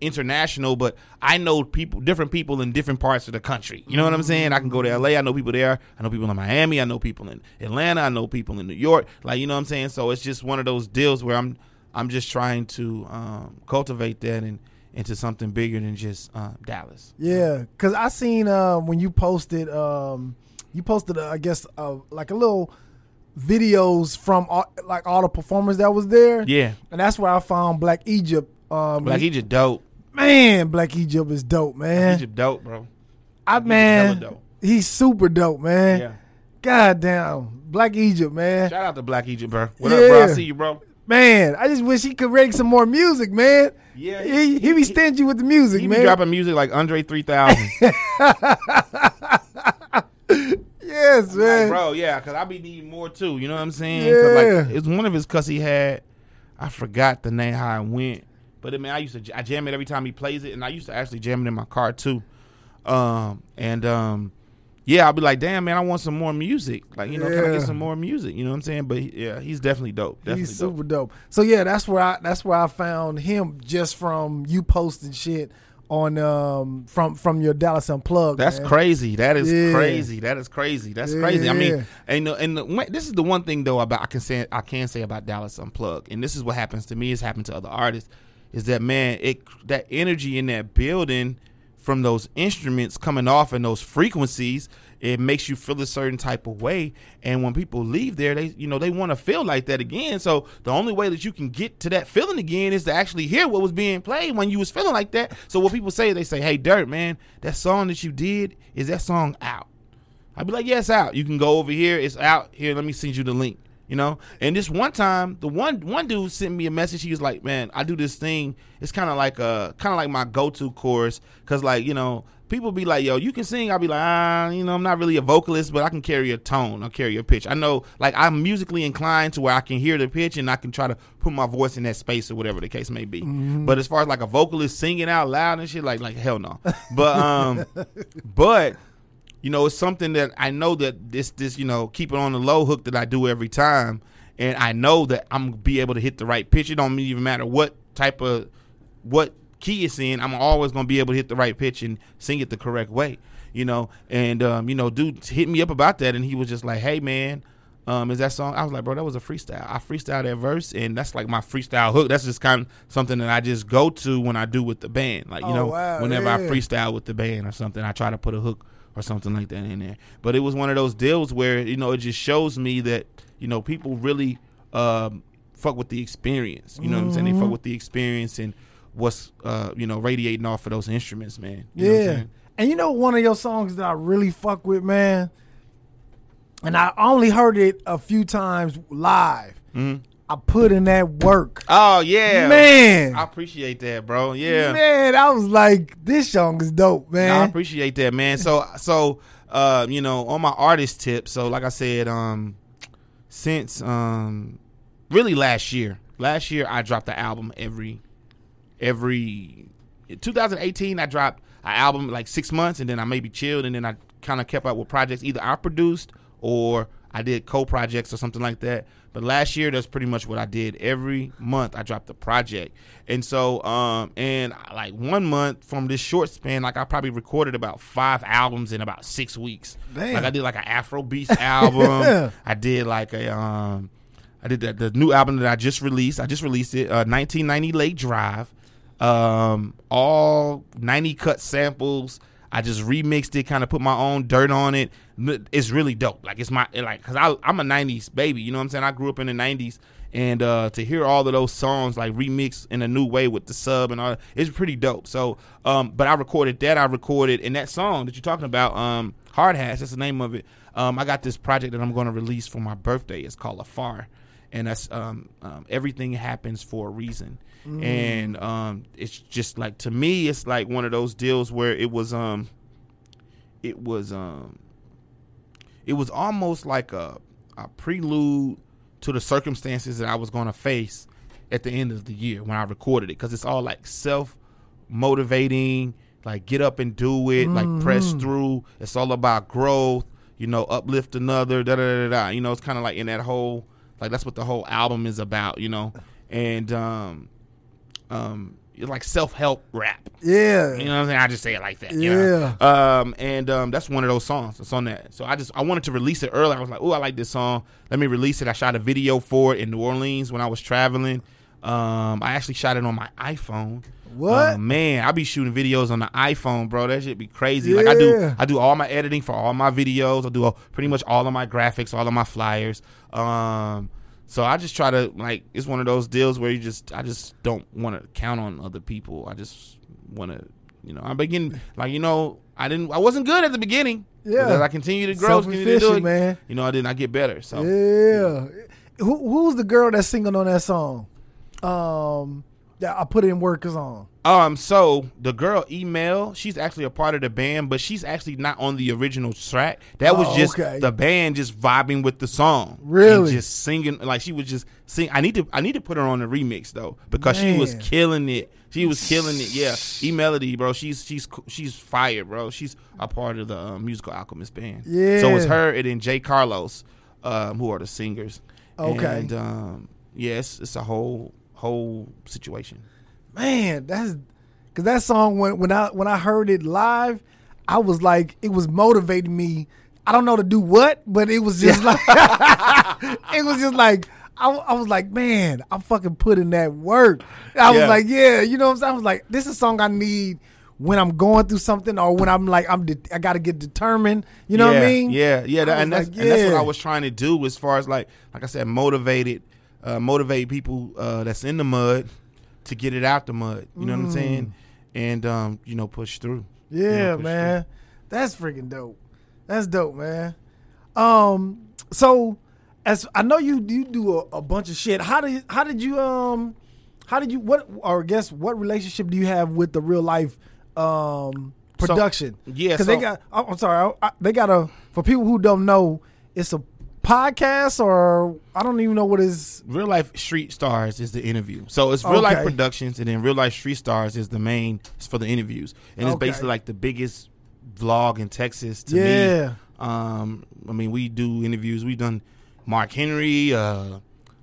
International, but I know people, different people in different parts of the country. You know what I'm saying? I can go to LA. I know people there. I know people in Miami. I know people in Atlanta. I know people in New York. Like you know what I'm saying? So it's just one of those deals where I'm I'm just trying to um, cultivate that and into something bigger than just uh, Dallas. Yeah, cause I seen uh, when you posted, um, you posted, uh, I guess, uh, like a little videos from all, like all the performers that was there. Yeah, and that's where I found Black Egypt. Um, he just dope. man, Black Egypt is dope, He man. just dope, bro. I Egypt man, dope. he's super dope, man. Yeah. God damn, Black Egypt, man. Shout out to Black Egypt, bro. What up, bro? I see you, bro. Man, I just wish he could rake some more music, man. Yeah, He, he be stingy with the music, He be man. dropping music like Andre 3000. <laughs> yes, Like, man. bro, yeah, because I be needing more too. You know what I'm saying? Yeah. like, it's one of his cuss he had. I forgot the name how it went, but I mean, I used to I jam it every time he plays it, and I used to actually jam it in my car too. Um, and um, yeah, I'll be like, damn man, I want some more music. Like, you know, can I get some more music? You know what I'm saying? But yeah, he's definitely dope. Definitely He's dope. super dope. So yeah, that's where I that's where I found him just from you posting shit on um from from your Dallas Unplugged. That's man. crazy. That is Yeah. crazy. That is crazy. That's Yeah, crazy. I mean, and the, and the, this is the one thing though about I can say I can say about Dallas Unplugged, and this is what happens to me. It's happened to other artists. Is that man? It that energy in that building from those instruments coming off and those frequencies. It makes you feel a certain type of way, and when people leave there, they you know they want to feel like that again. So the only way that you can get to that feeling again is to actually hear what was being played when you was feeling like that. So what people say, they say, "Hey, Dirt, man, that song that you did is that song out?" I'd be like, "Yeah, out. You can go over here. It's out here. Let me send you the link." You know. And this one time, the one one dude sent me a message. He was like, "Man, I do this thing. It's kind of like a kind of like my go to chorus because like you know." People be like, "Yo, you can sing." I'll be like, "Ah, you know, I'm not really a vocalist, but I can carry a tone. I'll carry a pitch. I know, like, I'm musically inclined to where I can hear the pitch and I can try to put my voice in that space or whatever the case may be. Mm-hmm. But as far as like a vocalist singing out loud and shit, like, like hell no. But um, <laughs> but you know, it's something that I know that this this you know keep it on the low hook that I do every time, and I know that I'm gonna be able to hit the right pitch. It don't even matter what type of what key it's in. I'm always gonna be able to hit the right pitch and sing it the correct way. You know, and um, you know, dude hit me up about that, and he was just like, "Hey, man." Um, is that song? I was like, bro, that was a freestyle. I freestyle that verse, and that's like my freestyle hook. That's just kind of something that I just go to when I do with the band. Like, you Oh, know, wow, whenever I freestyle with the band or something, I try to put a hook or something like that in there. But it was one of those deals where you know it just shows me that you know people really um, fuck with the experience. You know what I'm saying? They Mm-hmm. fuck with the experience and what's uh, you know radiating off of those instruments, man. You know what I'm Yeah. And you know one of your songs that I really fuck with, man, and I only heard it a few times live. Mhm. I put in that work. Oh yeah, Man. I appreciate that, bro. Yeah, Man, I was like, this song is dope, No, I appreciate that, man. So, <laughs> so, uh, you know, on my artist tip. So, like I said, um, since um, really last year, last year I dropped the album every, every, 2018 I dropped an album like six months, and then I maybe chilled, and then I kind of kept up with projects either I produced or I did co-projects or something like that. But last year, that's pretty much what I did. Every month, I dropped a project, and so, um, and like one month from this short span, like I probably recorded about five albums in about six weeks. Damn. Like I did like an Afrobeats <laughs> album. I did like a um, I did the, the new album that I just released. I just released it, uh, 1990 Late Drive. Um, all 90 cut samples. I just remixed it, kind of put my own dirt on it. It's really dope. Like it's my like because I I'm a 90s baby. You know what I'm saying? I grew up in the 90s, and uh, to hear all of those songs like remixed in a new way with the sub and all, it's pretty dope. So, um, but I recorded that. I recorded in that song that you're talking about. Um, Hard Hats. That's the name of it. Um, I got this project that I'm going to release for my birthday. It's called Afar, and that's um, um, everything happens for a reason. And um, it's just like to me, it's like one of those deals where it was um, it was um, it was almost like a a prelude to the circumstances that I was going to face at the end of the year when I recorded it because it's all like self motivating, like get up and do it, like press through. It's all about growth, you know, uplift another, da da da da. da. You know, it's kind of like in that whole like that's what the whole album is about, you know, and um, um, it's like self help rap. Yeah. You know what I'm saying? I just say it like that. you know? Um, and um, that's one of those songs that's on that. So I just I wanted to release it early. I was like, oh, I like this song. Let me release it. I shot a video for it in New Orleans when I was traveling. Um, I actually shot it on my iPhone. What? Uh, man, I be shooting videos on the iPhone, bro. That shit be crazy. Like I do, I do all my editing for all my videos. I do all, pretty much all of my graphics, all of my flyers. Um, so I just try to like. It's one of those deals where you just, I just don't want to count on other people. I just want to, you know. I begin like you know, I didn't, I wasn't good at the beginning. Yeah. But as I continue to grow, continue to do it, man. You know, I didn't. I get better. So Yeah. Who, who's the girl that's singing on that song? Um, that I put in workers on. Um, so the girl email, she's actually a part of the band, but she's actually not on the original track. That was Oh, just okay. the band just vibing with the song, and Really? just singing like she was just sing. I need to, I need to put her on the remix though because she was killing it. She was killing it. Yeah, E Melody, bro. She's she's she's fire, bro. She's a part of the um, musical Alchemist band. Yeah. So it's her and then Jay Carlos, um, who are the singers. Okay. And um, yes, it's a whole whole situation. Man, that's because that song when when I when I heard it live, I was like, it was motivating me. I don't know to do what, but it was just <laughs> like <laughs> it was just like I, I was like, man, I'm fucking putting that work. I was like, yeah, you know what I'm saying. I was like, this is a song I need when I'm going through something or when I'm like I'm de- I got to get determined. You know yeah, what I mean? Yeah, yeah, that, and that's like, and that's what. I was trying to do as far as like like I said, motivated, uh, motivate people uh, that's in the mud to get it out the mud. You know what I'm saying? And um, you know, push through. You know, Mm. Yeah, push man. That's freaking dope. That's dope, man. Um, so as I know you you do a, a bunch of shit. How did how did you um how did you what or I guess what relationship do you have with the real life um production. yeah, because so- they got. oh, I'm sorry, I, I- they got a. For people who don't know, it's a podcast or I don't even know what is. Real Life Street Stars is the interview. So it's Real Life Productions, and then Real Life Street Stars is the main it's for the interviews, and it's Okay. basically like the biggest vlog in Texas to Yeah. me. Um, I mean, we do interviews. We've done Mark Henry, uh,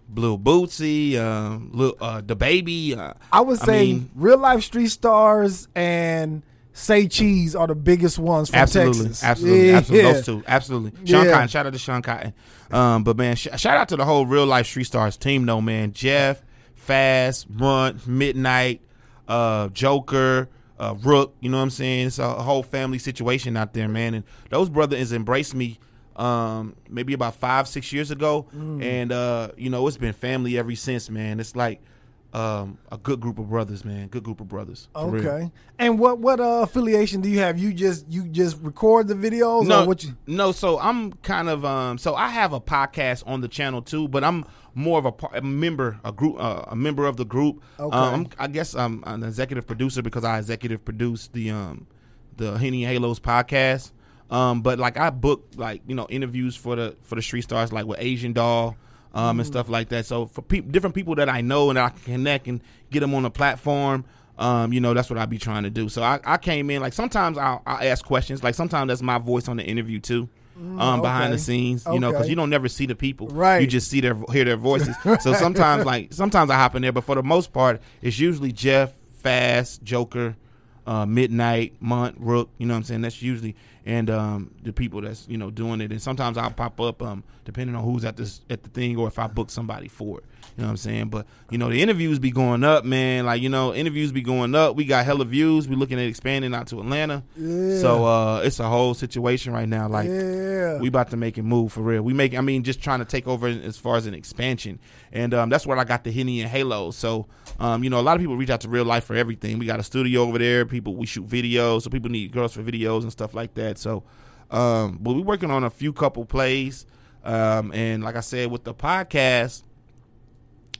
Blue Bootsy, uh, Lil, uh, the baby. Uh, I would say mean, real life street stars and Say Cheese are the biggest ones from absolutely, Texas. absolutely, Yeah. absolutely. Those two, absolutely. Sean Yeah. Cotton, shout out to Sean Cotton. Um, but man, sh- shout out to the whole Real Life Street Stars team, though, man. Jeff, Fast, Runt, Midnight, uh, Joker, uh, Rook. You know what I'm saying? It's a whole family situation out there, man. And those brothers embraced me. Um, maybe about five, six years ago, Mm. and uh, you know it's been family ever since, man. It's like um, a good group of brothers, man. Good group of brothers. for real. Okay. And what what uh, affiliation do you have? You just you just record the videos no, or what you no. So I'm kind of um. So I have a podcast on the channel too, but I'm more of a, par- a member, a group, uh, a member of the group. Okay. Um, I'm, I guess I'm an executive producer because I executive produce the um the Henny Halos podcast. Um, but like I book like you know interviews for the for the street stars like with Asian Doll. Um, and stuff like that. So for peop different people that I know and I can connect and get them on the platform, um, you know, that's what I be trying to do. So I, I came in like sometimes I'll, I'll ask questions. Like sometimes that's my voice on the interview too, um, behind the scenes. You know, because you don't never see the people, Right. You just see their hear their voices. <laughs> so sometimes like sometimes I hop in there, but for the most part, it's usually Jeff, Fast, Joker, uh, Midnight, Munt, Rook. You know what I'm saying? That's usually and um, the people that's you know doing it. And sometimes I'll pop up um, depending on who's at this at the thing or if I book somebody for it. You know what I'm saying? But you know the interviews be going up, man. Like you know interviews be going up. We got hella views. We looking at expanding out to Atlanta. Yeah. So uh, it's a whole situation right now. Like Yeah. we about to make it move for real. We make, I mean, just trying to take over as far as an expansion, and um, that's where I got the Henny and Halo. So, um, you know, a lot of people reach out to Real Life for everything. We got a studio over there. People, we shoot videos, so people need girls for videos and stuff like that. So, um, but we're working on a few couple plays, um, and like I said, with the podcast,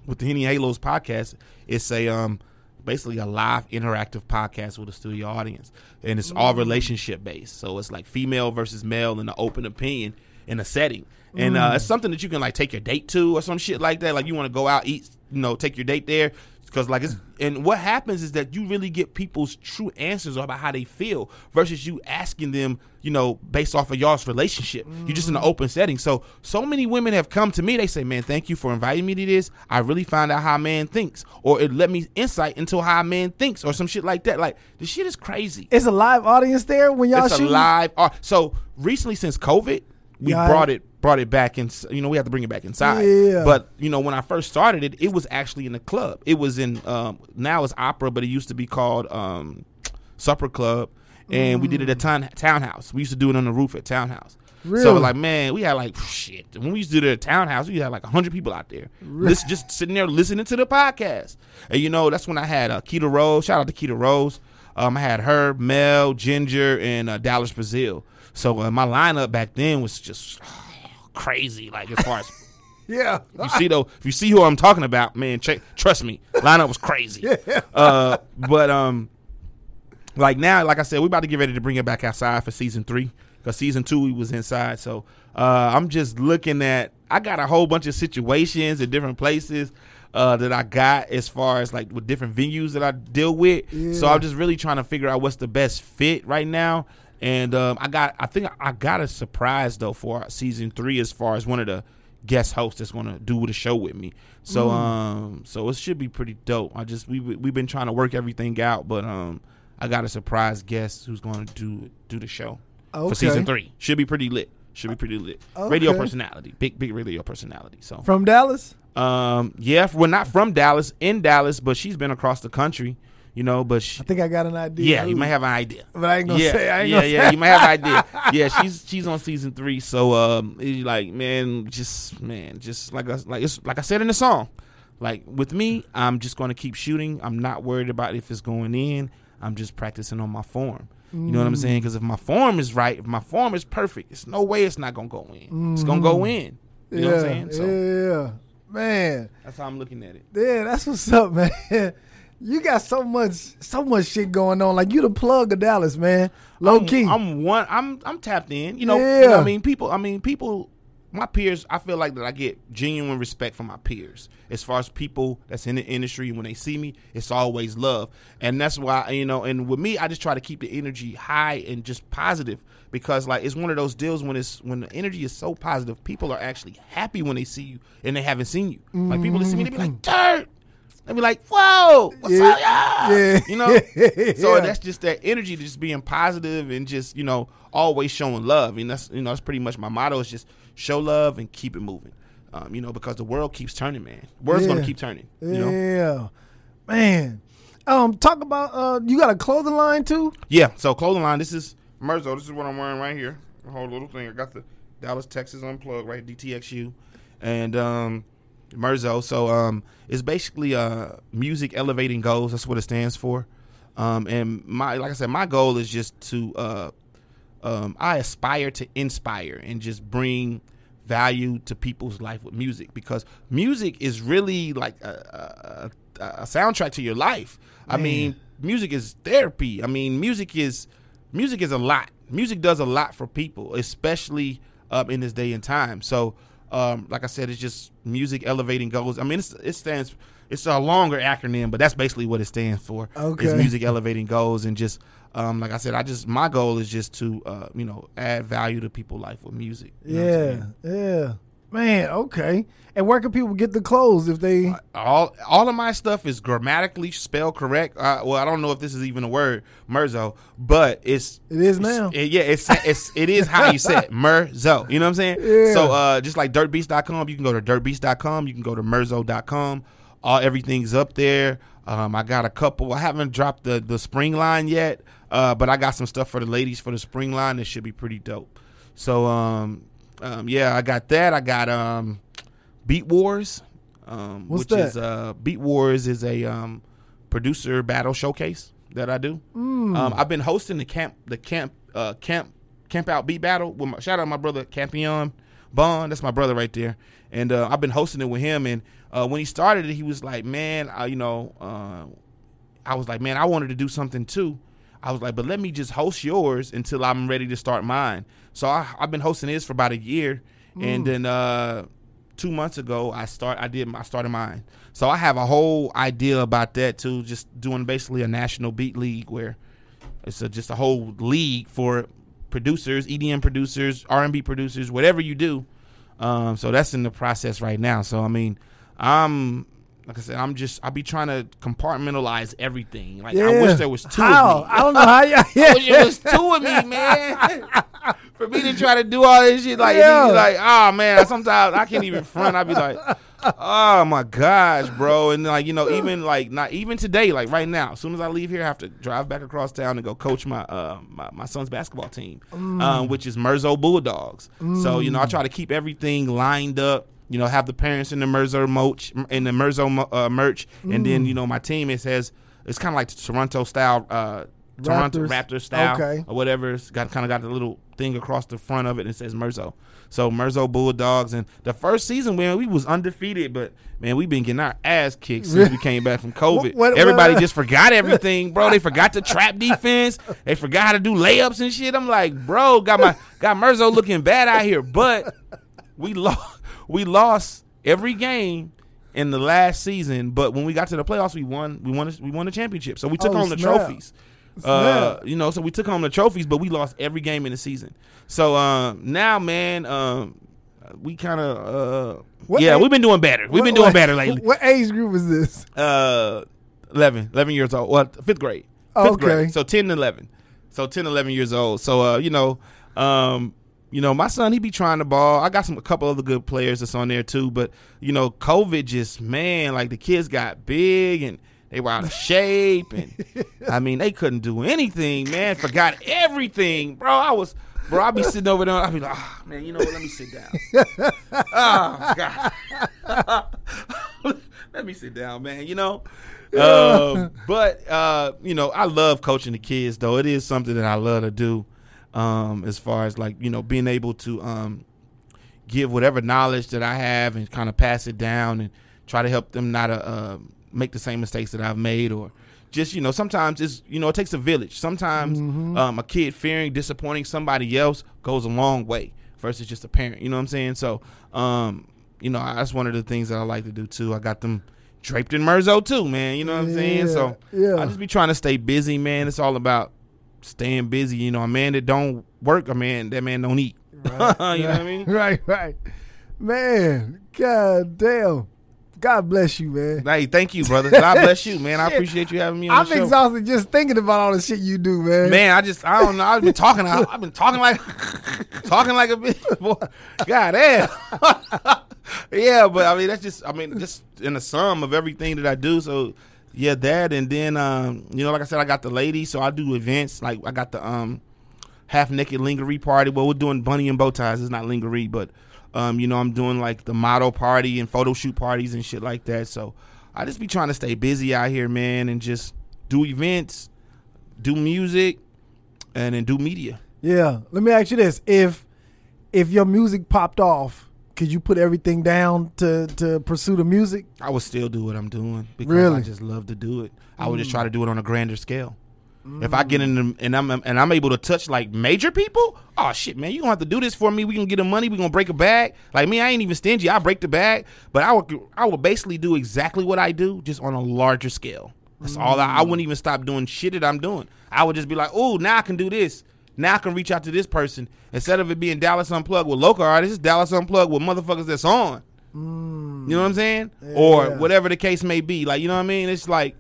with the Henny Halos podcast, it's a um basically a live interactive podcast with a studio audience, and it's all relationship based. So it's like female versus male in an open opinion in a setting, and uh, it's something that you can like take your date to or some shit like that. Like you want to go out eat, you know, take your date there. Because like it's and what happens is that you really get people's true answers about how they feel versus you asking them, you know, based off of y'all's relationship. You're just in an mm-hmm. open setting. So so many women have come to me. They say, "Man, thank you for inviting me to this. I really found out how a man thinks, or it let me insight into how a man thinks, or some shit like that." Like the shit is crazy. It's a live audience there when y'all It's a live. so recently, since COVID, we Yeah, I- brought it brought it back in. You know, we have to bring it back inside. Yeah. But you know, when I first started it, it was actually in the club. It was in um, now it's opera, but it used to be called um, Supper Club, and we did it at town, Townhouse. We used to do it on the roof at Townhouse. Really? So like, man, we had like shit. When we used to do the Townhouse, we had like hundred people out there, Listen- just sitting there listening to the podcast. And you know, that's when I had uh, Keita Rose. Shout out to Keita Rose. Um, I had her, Mel, Ginger, and uh, Dallas Brazil. So uh, my lineup back then was just <sighs> crazy. Like as far as <laughs> Yeah. you see though, if you see who I'm talking about, man, check, trust me, lineup was crazy. <laughs> Uh, but um, like now, like I said, we about to get ready to bring it back outside for season three because season two we was inside. So uh, I'm just looking at. I got a whole bunch of situations in different places. Uh, that I got as far as like with different venues that I deal with. So I'm just really trying to figure out what's the best fit right now. And um, I got, I think I got a surprise though for season three as far as one of the guest hosts that's going to do the show with me. So um, so it should be pretty dope. I just we we've been trying to work everything out, but um, I got a surprise guest who's going to do do the show Okay. for season three. Should be pretty lit. Should be pretty lit. Radio personality, big big radio personality. So From Dallas? um, yeah, we're not from Dallas, in Dallas, but she's been across the country, you know. But she, I think I got an idea. yeah, you may have an idea. But I ain't gonna yeah, say. I ain't yeah, gonna yeah. say. You might have an idea. <laughs> Yeah, she's she's on season three. So um, it's like man, just man, just like I, like it's like I said in the song, like with me, I'm just going to keep shooting. I'm not worried about if it's going in. I'm just practicing on my form. You know what I'm saying? Because if my form is right, if my form is perfect, it's no way it's not gonna go in. It's gonna go in. You know what I'm saying? So yeah, man. that's how I'm looking at it. Yeah, that's what's up, <laughs> man. You got so much, so much shit going on. Like you the plug of Dallas, man. Low I'm, key. I'm one. I'm I'm tapped in. You know. you Yeah. know I mean, people. I mean, people. My peers. I feel like that I get genuine respect from my peers. As far as people that's in the industry, when they see me, it's always love, and that's why you know. And with me, I just try to keep the energy high and just positive because like it's one of those deals when it's when the energy is so positive, people are actually happy when they see you and they haven't seen you. Like people that see me, they be like, mm-hmm. "Dirt." They be like, "Whoa, what's Yeah. up, yeah?" Yeah. You know. <laughs> So that's just that energy, just being positive and just you know always showing love. And that's you know that's pretty much my motto is just show love and keep it moving. Um, you know because the world keeps turning, man. World's Yeah. gonna keep turning. You know. yeah, man. Um, talk about uh, you got a clothing line too? Yeah. So clothing line. This is Merzo. This is what I'm wearing right here. The whole little thing. I got the Dallas, Texas unplugged right DTXU, and um, Merzo. So um, it's basically uh music elevating goals. That's what it stands for. Um, and my like I said, my goal is just to uh, um, I aspire to inspire and just bring value to people's life with music because music is really like a, a, a soundtrack to your life. I mean, music is therapy. I mean, music is music is a lot. Music does a lot for people, especially um, in this day and time. So, um, like I said, it's just music elevating goals. I mean, it's, it stands. It's a longer acronym, but that's basically what it stands for. Okay. Is music elevating goals and just um, like I said, I just my goal is just to uh, you know add value to people's life with music. You know what I'm Yeah, yeah. Man, okay. And where can people get the clothes if they? all all of my stuff is grammatically spelled correct. Uh, well, I don't know if this is even a word, Merzo, but it's It is now. it's- yeah, it's it's it is how you say it, <laughs> Merzo. You know what I'm saying? Yeah. So uh, just like dirtbeats.com, you can go to dirtbeats.com, you can go to merzo.com. All everything's up there. Um, I got a couple. I haven't dropped the the spring line yet, uh, but I got some stuff for the ladies for the spring line that should be pretty dope. So um, um, yeah, I got that. I got um, Beat Wars, um, which that? is uh, Beat Wars is a um, producer battle showcase that I do. Mm. Um, I've been hosting the camp the camp uh, camp camp out beat battle with my, shout out my brother Campion Bond. That's my brother right there, and uh, I've been hosting it with him. And uh, when he started it, he was like, "Man, I, you know," uh, I was like, "Man, I wanted to do something too." I was like, "But let me just host yours until I'm ready to start mine." So I, I've been hosting this for about a year, and then uh, two months ago I start I did I started mine. So I have a whole idea about that too. Just doing basically a national beat league where it's a, just a whole league for producers, EDM producers, R&B producers, whatever you do. Um, so that's in the process right now. So I mean, I'm like I said, I'm just I'll be trying to compartmentalize everything. Like I wish there was two How? of me. I don't know how <laughs> you. I wish it was two of me, man. <laughs> For me to try to do all this shit, like, Yeah. like, oh man, sometimes I can't even front. I'd be like, oh my gosh, bro, and like, you know, even like, not even today, like right now, as soon as I leave here, I have to drive back across town and go coach my uh my, my son's basketball team, um, which is Merzo Bulldogs. So you know, I try to keep everything lined up. You know, have the parents in the Merzo merch in the Merzo uh, merch, and then you know my team. It says it's kind of like the Toronto style. Uh, Toronto Raptors. Raptor style Okay. or whatever. It's got kind of got the little thing across the front of it and it says Merzo. So Merzo Bulldogs and the first season man we was undefeated, but man we've been getting our ass kicked since we came back from <laughs> COVID. What- what- Everybody what- just forgot everything, bro. They forgot the trap <laughs> defense. They forgot how to do layups and shit. I'm like, bro, got my got Merzo looking bad out here, but we lost we lost every game in the last season, but when we got to the playoffs, we won. We won. We won the championship. So we took Oh, home the snap. trophies. Uh, you know, so we took home the trophies, but we lost every game in the season. So um, now, man, um, we kind of uh, yeah, age- we've been doing better. We've been What- doing better lately. What age group is this? Uh, 11, 11 years old. Well, fifth grade. Fifth Okay. grade. So 10 and 11. So 10, 11 years old. So, uh, you know, um, you know, my son, he be trying to ball. I got some a couple other good players that's on there too, but you know, COVID just man, like the kids got big and they were out of shape, and <laughs> I mean, they couldn't do anything, man. Forgot everything, bro. I was, bro. I'd be sitting over there. I'd be like, ah, man, you know what? Let me sit down. <laughs> oh God. <laughs> Let me sit down, man. You know, um, but uh, you know, I love coaching the kids. Though it is something that I love to do. Um, as far as like you know, being able to um, give whatever knowledge that I have and kind of pass it down and try to help them not uh, um, make the same mistakes that I've made or just you know sometimes it's you know it takes a village. Sometimes um, a kid fearing disappointing somebody else goes a long way versus just a parent you know what i'm saying? So um, you know that's one of the things that i like to do too. I got them draped in merzo too man you know what i'm saying? So Yeah, yeah. i just be trying to stay busy man. It's all about staying busy you know a man that don't work a man that man don't eat <laughs> you know what i mean right, right. Man, god damn. God bless you, man. hey thank you brother god bless you man i <laughs> appreciate you having me on I'm the show exhausted just thinking about all the shit you do, man. Man, I just I don't know. I've been talking. I, I've been talking like <laughs> talking like a bitch. Boy, God damn. yeah, but I mean that's just I mean just in the sum of everything that I do. So yeah, that and then um you know like I said I got the lady, so I do events like I got the um half naked lingerie party. Well, we're doing bunny and bow ties. It's not lingerie, but um you know I'm doing like the model party and photo shoot parties and shit like that. So I just be trying to stay busy out here, man, and just do events, do music, and then do media. Yeah. Let me ask you this: if if your music popped off, could you put everything down to to pursue the music? I would still do what I'm doing because Really? I just love to do it. I would just mm. try to do it on a grander scale. If I get mm. in the, and I'm and I'm able to touch like major people, oh shit, man, you gonna have to do this for me. We gonna get the money. We gonna break a bag. Like me, I ain't even stingy. I break the bag, but I would I would basically do exactly what I do, just on a larger scale. That's all. I, I mm. wouldn't even stop doing shit that I'm doing. I would just be like, oh, now I can do this. Now I can reach out to this person instead of it being Dallas Unplugged with local artists. It's Dallas Unplugged with motherfuckers that's on. Mm. You know what I'm saying? Or whatever the case may be. Like, you know what I mean? It's like,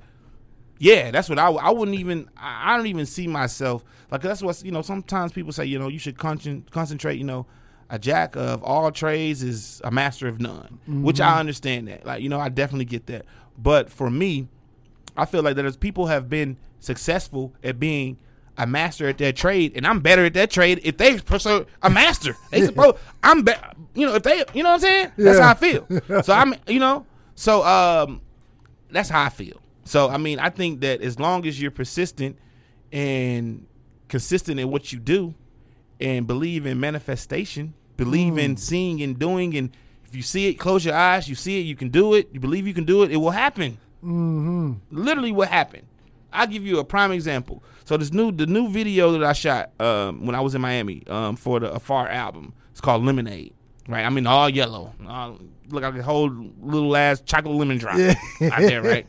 yeah, that's what I, I wouldn't even, I, I don't even see myself. Like, that's what's, you know, sometimes people say, you know, you should con- concentrate, you know, a jack of all trades is a master of none, which I mm-hmm. understand that. Like, you know, I definitely get that. But for me, I feel like that there's people have been successful at being a master at their trade, and I'm better at that trade if they pursue a master. <laughs> They suppose I'm be- you know, if they, you know what I'm saying? That's Yeah. how I feel. So I'm, <laughs> you know, so um, that's how I feel. So I mean, I think that as long as you're persistent and consistent in what you do, and believe in manifestation, believe in seeing and doing, and if you see it, close your eyes. You see it, you can do it. You believe you can do it, it will happen Mm-hmm. literally what happened. I'll give you a prime example. So this new the new video that I shot um, when I was in Miami um, for the Afar album. It's called Lemonade. Right? I mean all yellow. Uh, look like a whole little ass chocolate lemon drop Yeah. <laughs> out there, right?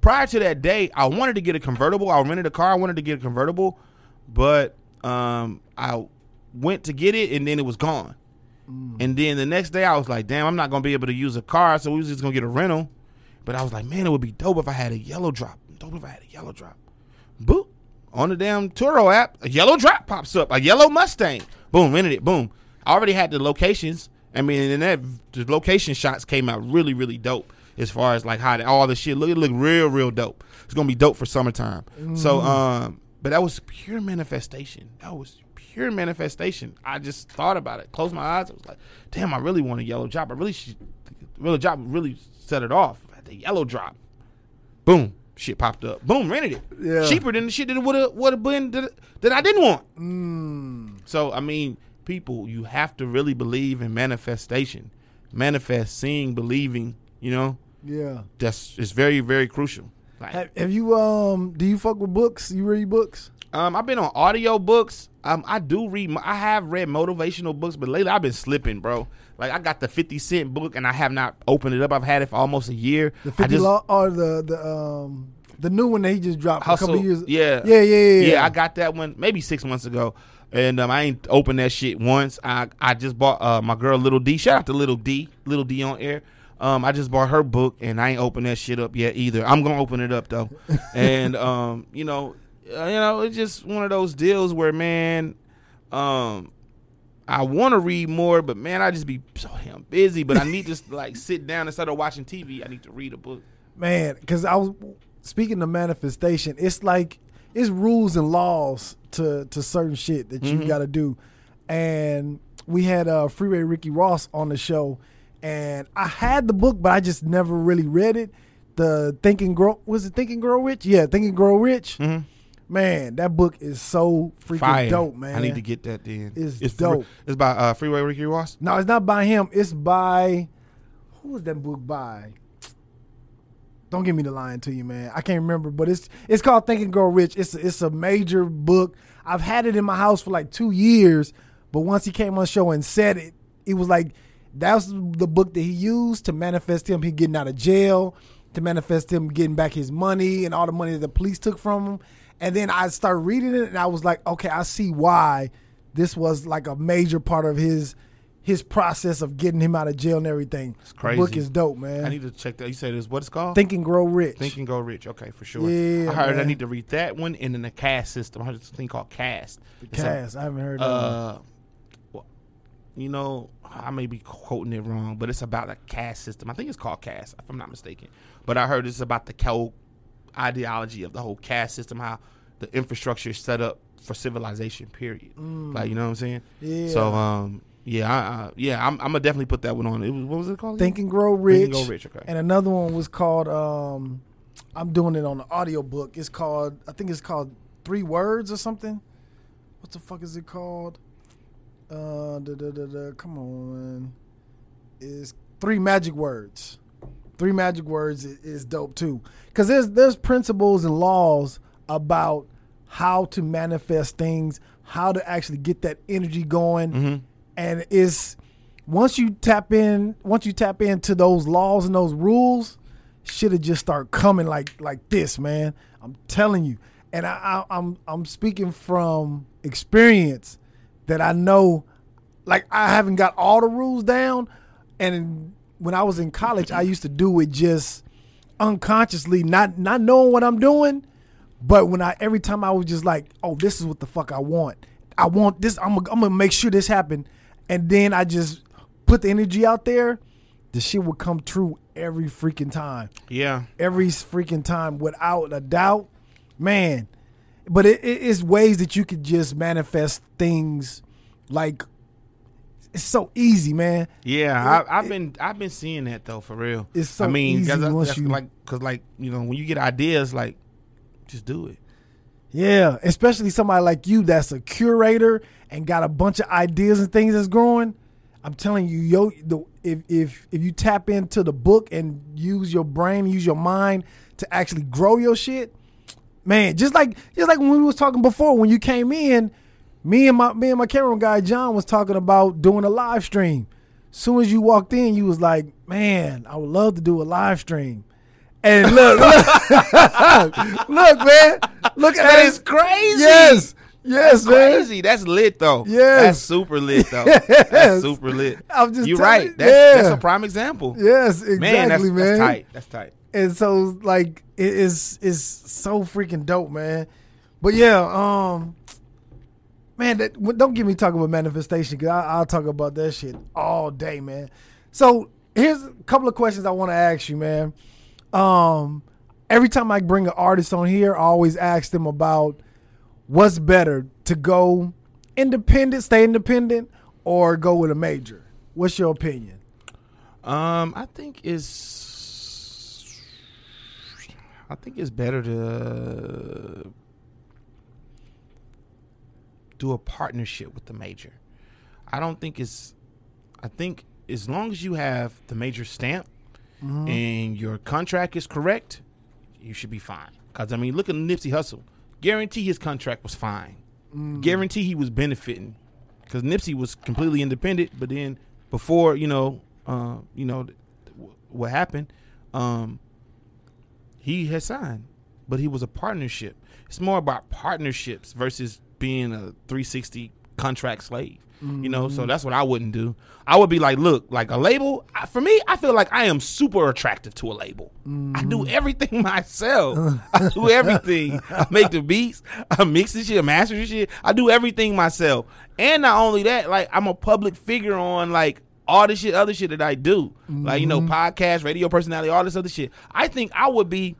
Prior to that day, I wanted to get a convertible. I rented a car. I wanted to get a convertible, but um, I went to get it and then it was gone. And then the next day, I was like, "Damn, I'm not gonna be able to use a car." So we was just gonna get a rental. But I was like, man, it would be dope if I had a yellow drop. Dope if I had a yellow drop. Boop. On the damn Turo app, a yellow drop pops up. A yellow Mustang. Boom, rented it. Boom. I already had the locations. I mean, and that the location shots came out really, really dope. As far as like how the, all the shit look, it looked real, real dope. It's gonna be dope for summertime. So, um, but that was pure manifestation. That was pure manifestation. I just thought about it. Closed my eyes. I was like, damn, I really want a yellow drop. I really should. Yellow drop really set it off. Had the yellow drop. Boom. Shit popped up. Boom, rented it. Yeah. Cheaper than the shit that would have would have been that, that I didn't want. Mm. So I mean, people, you have to really believe in manifestation. Manifest, seeing, believing. You know, Yeah. that's it's very very crucial. Like, Have, have you um? Do you fuck with books? You read books? um, I've been on audio books. Um, I do read. I have read motivational books, but lately I've been slipping, bro. Like I got the Fifty Cent book, and I have not opened it up. I've had it for almost a year. The fifty just- law or the the um the new one that he just dropped a Hustle. couple years. Yeah. Yeah, yeah, yeah. Yeah, I got that one maybe six months ago, and um, I ain't opened that shit once. I I just bought uh, my girl Little D. Shout out to Little D, Little D on air. Um, I just bought her book, and I ain't opened that shit up yet either. I'm gonna open it up though, <laughs> and um, you know, uh, you know, it's just one of those deals where man, um. I want to read more, but man, I just be so damn busy. But I need to <laughs> like sit down instead of watching TV. I need to read a book. man because i was speaking of manifestation it's like it's rules and laws to to certain shit that you Mhm. got to do and we had uh freeway ricky ross on the show and i had the book but i just never really read it the thinking grow was it Think and Grow Rich yeah Think and Grow Rich Mhm. Man that book is so freaking Fire. dope man I need to get that then. It's fr- dope. it's by uh, Freeway Ricky Ross. no it's not by him it's by who was that book by don't give me the lying to you, man. I can't remember, but it's it's called Think and Grow Rich. It's it's a major book. I've had it in my house for like two years, but once he came on the show and said it, it was like that was the book that he used to manifest him he getting out of jail, to manifest him getting back his money and all the money that the police took from him. And then I started reading it, and I was like, okay, I see why this was like a major part of his his process of getting him out of jail and everything. It's crazy. The book is dope, man. I need to check that. You said it's what it's called? Think and Grow Rich. Think and Grow Rich. Okay, for sure. Yeah, I heard I need to read that one and then the caste system. I heard this thing called Caste. It's a- Cass, I haven't heard of uh, well, you know, I may be quoting it wrong, but it's about a caste system. I think it's called Caste, if I'm not mistaken. But I heard it's about the whole ideology of the whole caste system, how the infrastructure is set up for civilization. Period. Like you know what I'm saying? Mm. Yeah. So um, yeah, I, I, yeah, I'm, I'm gonna definitely put that one on. It was what was it called? Think and Grow Think Rich. and Grow Rich. Okay. And another one was called um I'm doing it on the audio book. It's called I think it's called Three Words or something. What the fuck is it called? Uh da, da, da, da, come on. Is Three Magic Words. Three Magic Words is, dope too. Cuz there's there's principles and laws about how to manifest things, how to actually get that energy going. Mhm. And it's once you tap in, once you tap into those laws and those rules, shit will just start coming like like this, man. I'm telling you, and I, I, I'm I'm speaking from experience that I know. Like I haven't got all the rules down, and when I was in college, I used to do it just unconsciously, not not knowing what I'm doing. But when I every time I was just like, oh, this is what the fuck I want. I want this. I'm gonna, I'm gonna make sure this happen, and then I just put the energy out there. The shit would come true every freaking time, yeah. every freaking time, without a doubt, man. But it, it is ways that you could just manifest things like it's so easy, man. Yeah, It- I, I've been I've been seeing that though for real. It's so I mean, easy that's- once you- like because like you know when you get ideas, like just do it. Yeah, especially somebody like you that's a curator and got a bunch of ideas and things that's growing. I'm telling you, yo, the, if if if you tap into the book and use your brain, use your mind to actually grow your shit, man. Just like just like when we was talking before, when you came in, me and my me and my camera guy John was talking about doing a live stream. Soon as you walked in, you was like, "Man, I would love to do a live stream." And look, look, <laughs> look, man, look at that. That is crazy. Yes, yes, man. Crazy. That's lit though. Yes. That's super lit though. <laughs> Yes. That's super lit. I'm just You're right. That's, yeah. that's a prime example. Yes, exactly, man, that's, man. that's tight. That's tight. and so like it is is so freaking dope, man. But yeah, um, man, that, don't get me talking about manifestation because I'll talk about that shit all day, man. So here's a couple of questions I want to ask you, man. Um, every time I bring an artist on here, I always ask them about what's better to go independent, stay independent, or go with a major. What's your opinion? Um, I think it's I think it's better to do a partnership with the major. I don't think it's I think as long as you have the major stamp and your contract is correct, you should be fine. Cause I mean, look at Nipsey Hussle. Guarantee his contract was fine. Guarantee he was benefiting. Cause Nipsey was completely independent, but then before you know, uh, you know, what happened, um, he had signed, but he was a partnership. It's more about partnerships versus being a 360 contract slave. You know, so mm-hmm. that's what I wouldn't do. I would be like, look, like a label. For me, I feel like I am super attractive to a label. I do mm-hmm. everything <laughs> myself. <laughs> I do everything. I make the beats. I mix the shit. I master the shit. I do everything myself. And not only that, like I'm a public figure on like all the shit, other shit that I do. Like you know, mm-hmm. podcast, radio personality, all this other shit. I think I would be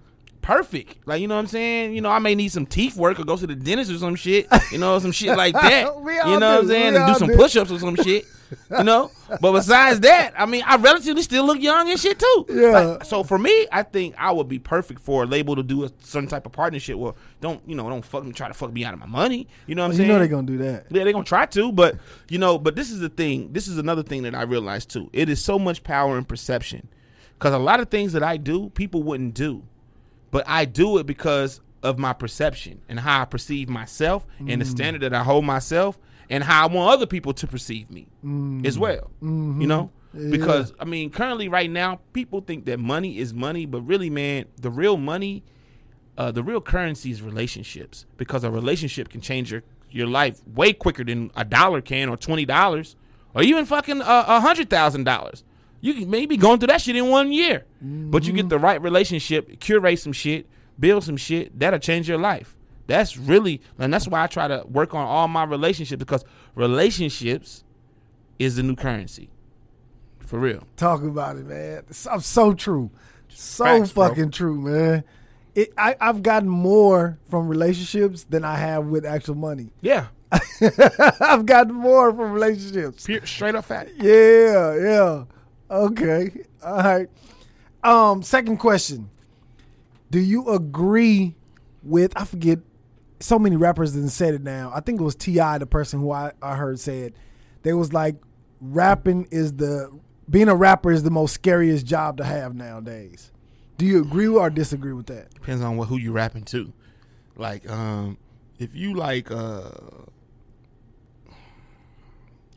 perfect. Like, you know what I'm saying? You know, I may need some teeth work or go to the dentist or some shit. You know, some shit like that. <laughs> You know what I'm saying? We And do some push ups or some shit. You know? But besides that, I mean, I relatively still look young and shit too. Yeah. Like, so for me, I think I would be perfect for a label to do a certain type of partnership where don't, you know, don't fuck me, try to fuck me out of my money. You know what I'm saying? You know they're gonna do that. Yeah, they're gonna try to, but you know, but this is the thing. This is another thing that I realized too. It is so much power in perception. Because a lot of things that I do, people wouldn't do. But I do it because of my perception and how I perceive myself and the mm. standard that I hold myself and how I want other people to perceive me mm. as well. Mm-hmm. You know? Because I mean, currently right now, people think that money is money, but really, man, the real money, uh, the real currency is relationships. Because a relationship can change your your life way quicker than a dollar can, or twenty dollars, or even fucking a a hundred thousand dollars. You can maybe going through that shit in one year, but you get mm-hmm. the right relationship, curate some shit, build some shit that'll change your life. That's really, and that's why I try to work on all my relationships because relationships is the new currency, for real. Talk about it, man. I'm so true, so Facts, bro. fucking true, man. It, I, I've gotten more from relationships than I have with actual money. Yeah, <laughs> I've gotten more from relationships. pure, straight up fat. Yeah, yeah. Okay. All right. Um, second question. Do you agree with I forget so many rappers didn't said it now. I think it was T.I. the person who I, I heard said they was like rapping is the being a rapper is the most scariest job to have nowadays. Do you agree or disagree with that? Depends on what who you rapping to. Like, um, if you like uh,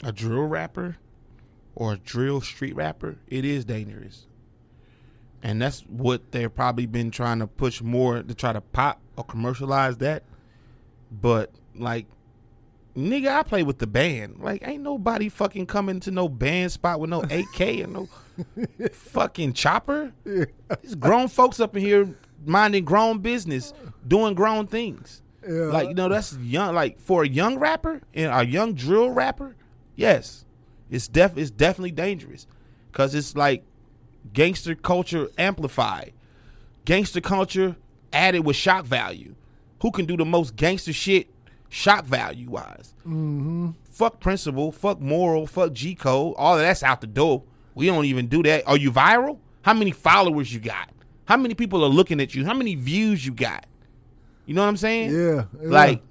a drill rapper or a drill street rapper, it is dangerous. And that's what they've probably been trying to push more to try to pop or commercialize that. But like, nigga, I play with the band. Like, ain't nobody fucking coming to no band spot with no AK and no <laughs> fucking chopper. There's grown folks up in here minding grown business, doing grown things. Yeah. Like you know, that's young. Like for a young rapper and a young drill rapper, yes, it's def it's definitely dangerous because it's like gangster culture amplified, gangster culture added with shock value. Who can do the most gangster shit shock value wise? Mm-hmm. Fuck principle, fuck moral, fuck G code. All of that's out the door. We don't even do that. Are you viral? How many followers you got? How many people are looking at you? How many views you got? You know what I'm saying? Yeah, yeah. Like,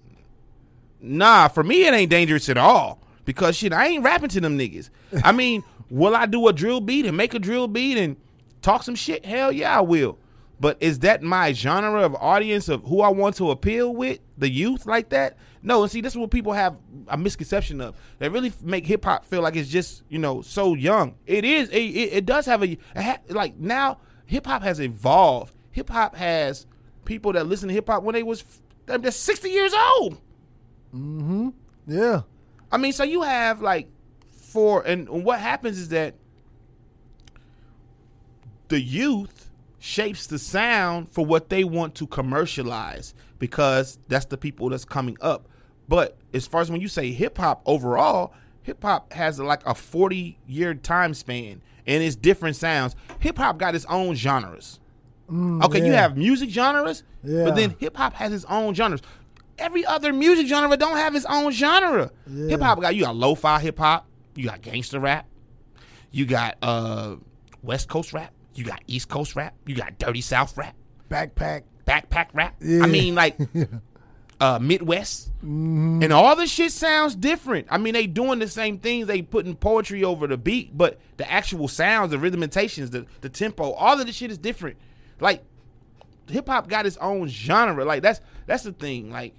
nah, for me it ain't dangerous at all. Because shit, I ain't rapping to them niggas. I mean, <laughs> will I do a drill beat and make a drill beat and talk some shit? Hell yeah, I will. But is that my genre of audience of who I want to appeal with? The youth like that? No, and see, this is what people have a misconception of. They really make hip hop feel like it's just you know so young. It is. It, it, it does have a, a ha- like now. Hip hop has evolved. Hip hop has people that listen to hip hop when they was they're they're sixty years old. Mm-hmm. Yeah. I mean, so you have like for and what happens is that the youth shapes the sound for what they want to commercialize because that's the people that's coming up. But as far as when you say hip hop overall, hip hop has like a 40 year time span and it's different sounds. Hip hop got its own genres. okay, you Mm, have music genres, Yeah. but then hip hop has its own genres. Every other music genre don't have its own genre. Yeah. Hip hop got you got lo-fi hip hop, you got gangster rap, you got uh West Coast rap, you got East Coast rap, you got dirty South rap, Backpack. backpack rap. Yeah. I mean like <laughs> uh Midwest. And all the shit sounds different. I mean they doing the same things, they putting poetry over the beat, but the actual sounds, the rhythmitations, the the tempo, all of the shit is different. Like hip hop got its own genre. Like that's that's the thing. Like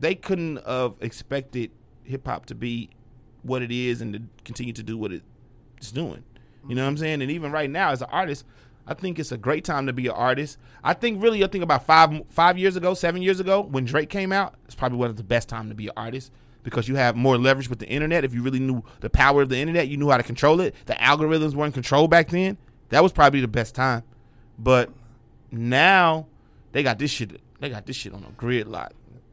they couldn't have expected hip hop to be what it is and to continue to do what it's doing. You know what I'm saying? And even right now, as an artist, I think it's a great time to be an artist. I think really, I think about five five years ago, seven years ago, when Drake came out, it's probably one of the best time to be an artist because you have more leverage with the internet. If you really knew the power of the internet, you knew how to control it. The algorithms weren't controlled back then. That was probably the best time. But now they got this shit. They got this shit on a grid lot.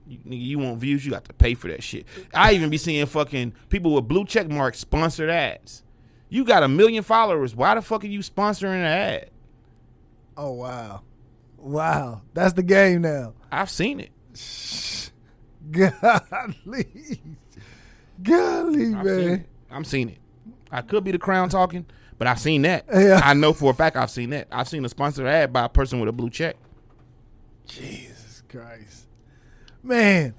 Nigga, you want views, you got to pay for that shit. I even be seeing fucking people with blue check marks sponsored ads. You got a million followers. Why the fuck are you sponsoring an ad? Oh wow. Wow. That's the game now. I've seen it. <laughs> Golly. Golly, I've seen man. it. I'm seeing it. I could be the crown talking, but I've seen that. Yeah. I know for a fact I've seen that. I've seen a sponsored ad by a person with a blue check. Jesus Christ. Man.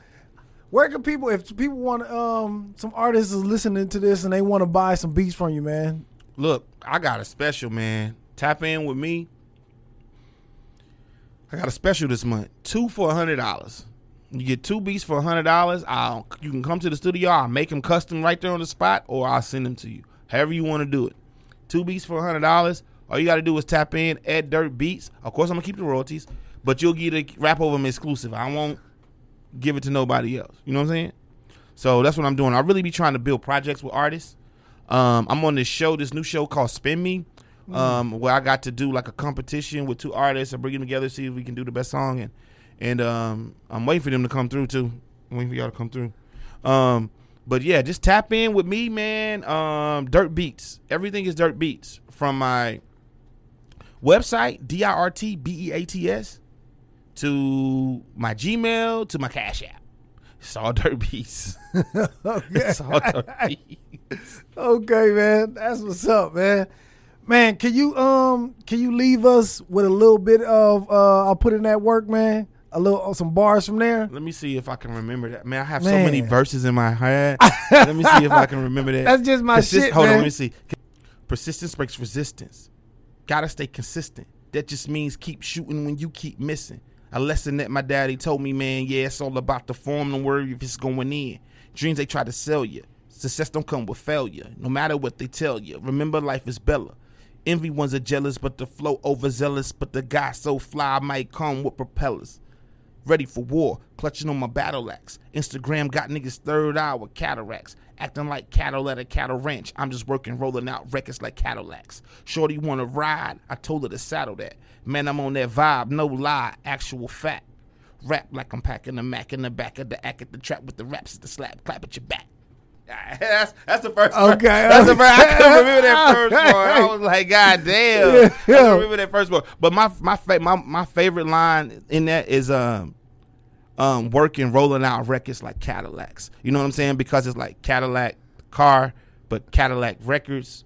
Where can people if people want um some artists is listening to this and they want to buy some beats from you, man? Look, I got a special man. Tap in with me. I got a special this month. Two for a hundred dollars. You get two beats for a hundred dollars. I'll you can come to the studio. I'll make them custom right there on the spot, or I'll send them to you. However you want to do it. Two beats for a hundred dollars. All you got to do is tap in at Dirt Beats. Of course, I'm gonna keep the royalties, but you'll get a rap over them exclusive. I won't give it to nobody else. You know what I'm saying? So that's what I'm doing. I really be trying to build projects with artists. Um, I'm on this show, this new show called Spin Me, um, where I got to do like a competition with two artists and bring them together, see if we can do the best song. And and um, I'm waiting for them to come through too. I'm waiting for y'all to come through. Um, but yeah, just tap in with me, man. Um, Dirt Beats. Everything is Dirt Beats from my website, D I R T B E A T S, to my Gmail, to my Cash App. It's all Dirt Beats. <laughs> <laughs> it's all Dirt Beats. Okay, man. That's what's up, man. Man, can you um can you leave us with a little bit of uh I'll put in that work, man? A little uh, some bars from there. Let me see if I can remember that. Man, I have so many verses in my head. <laughs> let me see if I can remember that. That's just my Persist- shit, Hold man. on, let me see. Persistence breaks resistance. Gotta stay consistent. That just means keep shooting when you keep missing. A lesson that my daddy told me, man. Yeah, it's all about the form. Don't worry if it's going in. Dreams they try to sell you. Success don't come with failure. No matter what they tell you. Remember, life is Bella. Envy ones are jealous, but the flow overzealous. But the guy so fly might come with propellers. Ready for war, clutching on my battle axe. Instagram got niggas third eye with cataracts. Acting like cattle at a cattle ranch. I'm just working, rolling out records like Cadillacs. Shorty wanna ride, I told her to saddle that. Man, I'm on that vibe, no lie, actual fact. Rap like I'm packing a Mac in the back of the act at the trap with the raps at the slap, clap at your back. <laughs> That's, that's the first part. Okay, That's the first. I couldn't <laughs> remember that first okay. part. I was like, God damn. Yeah. I couldn't remember that first part. But my my fa- my my favorite line in that is um um working rolling out records like Cadillacs. You know what I'm saying? Because it's like Cadillac car, but Cadillac records.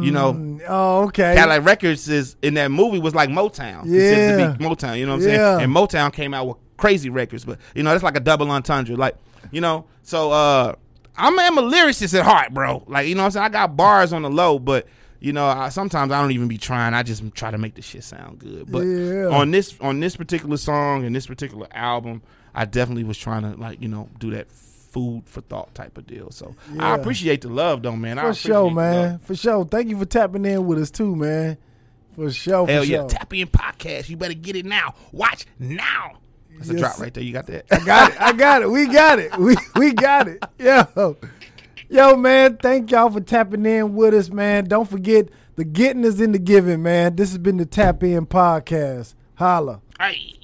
you know, Oh, okay. Cadillac Records is in that movie was like Motown. Be Motown, you know what I'm Yeah. saying? And Motown came out with crazy records, but you know, that's like a double entendre. Like, you know, so uh I'm, I'm a lyricist at heart, bro. Like, you know what I'm saying? I got bars on the low, but you know, I, sometimes I don't even be trying. I just try to make the shit sound good. But Yeah. on this on this particular song and this particular album, I definitely was trying to like, you know, do that food for thought type of deal. So I appreciate the love though, man. For sure, man. For sure. Thank you for tapping in with us too, man. For sure. For Hell yeah. sure. Tap in podcast. You better get it now. Watch now. That's a drop right there. You got that? I got it. I got it. We got it. We we got it. Yo. Yo, man, thank y'all for tapping in with us, man. Don't forget the getting is in the giving, man. This has been the Tap In Podcast. Holla. hey.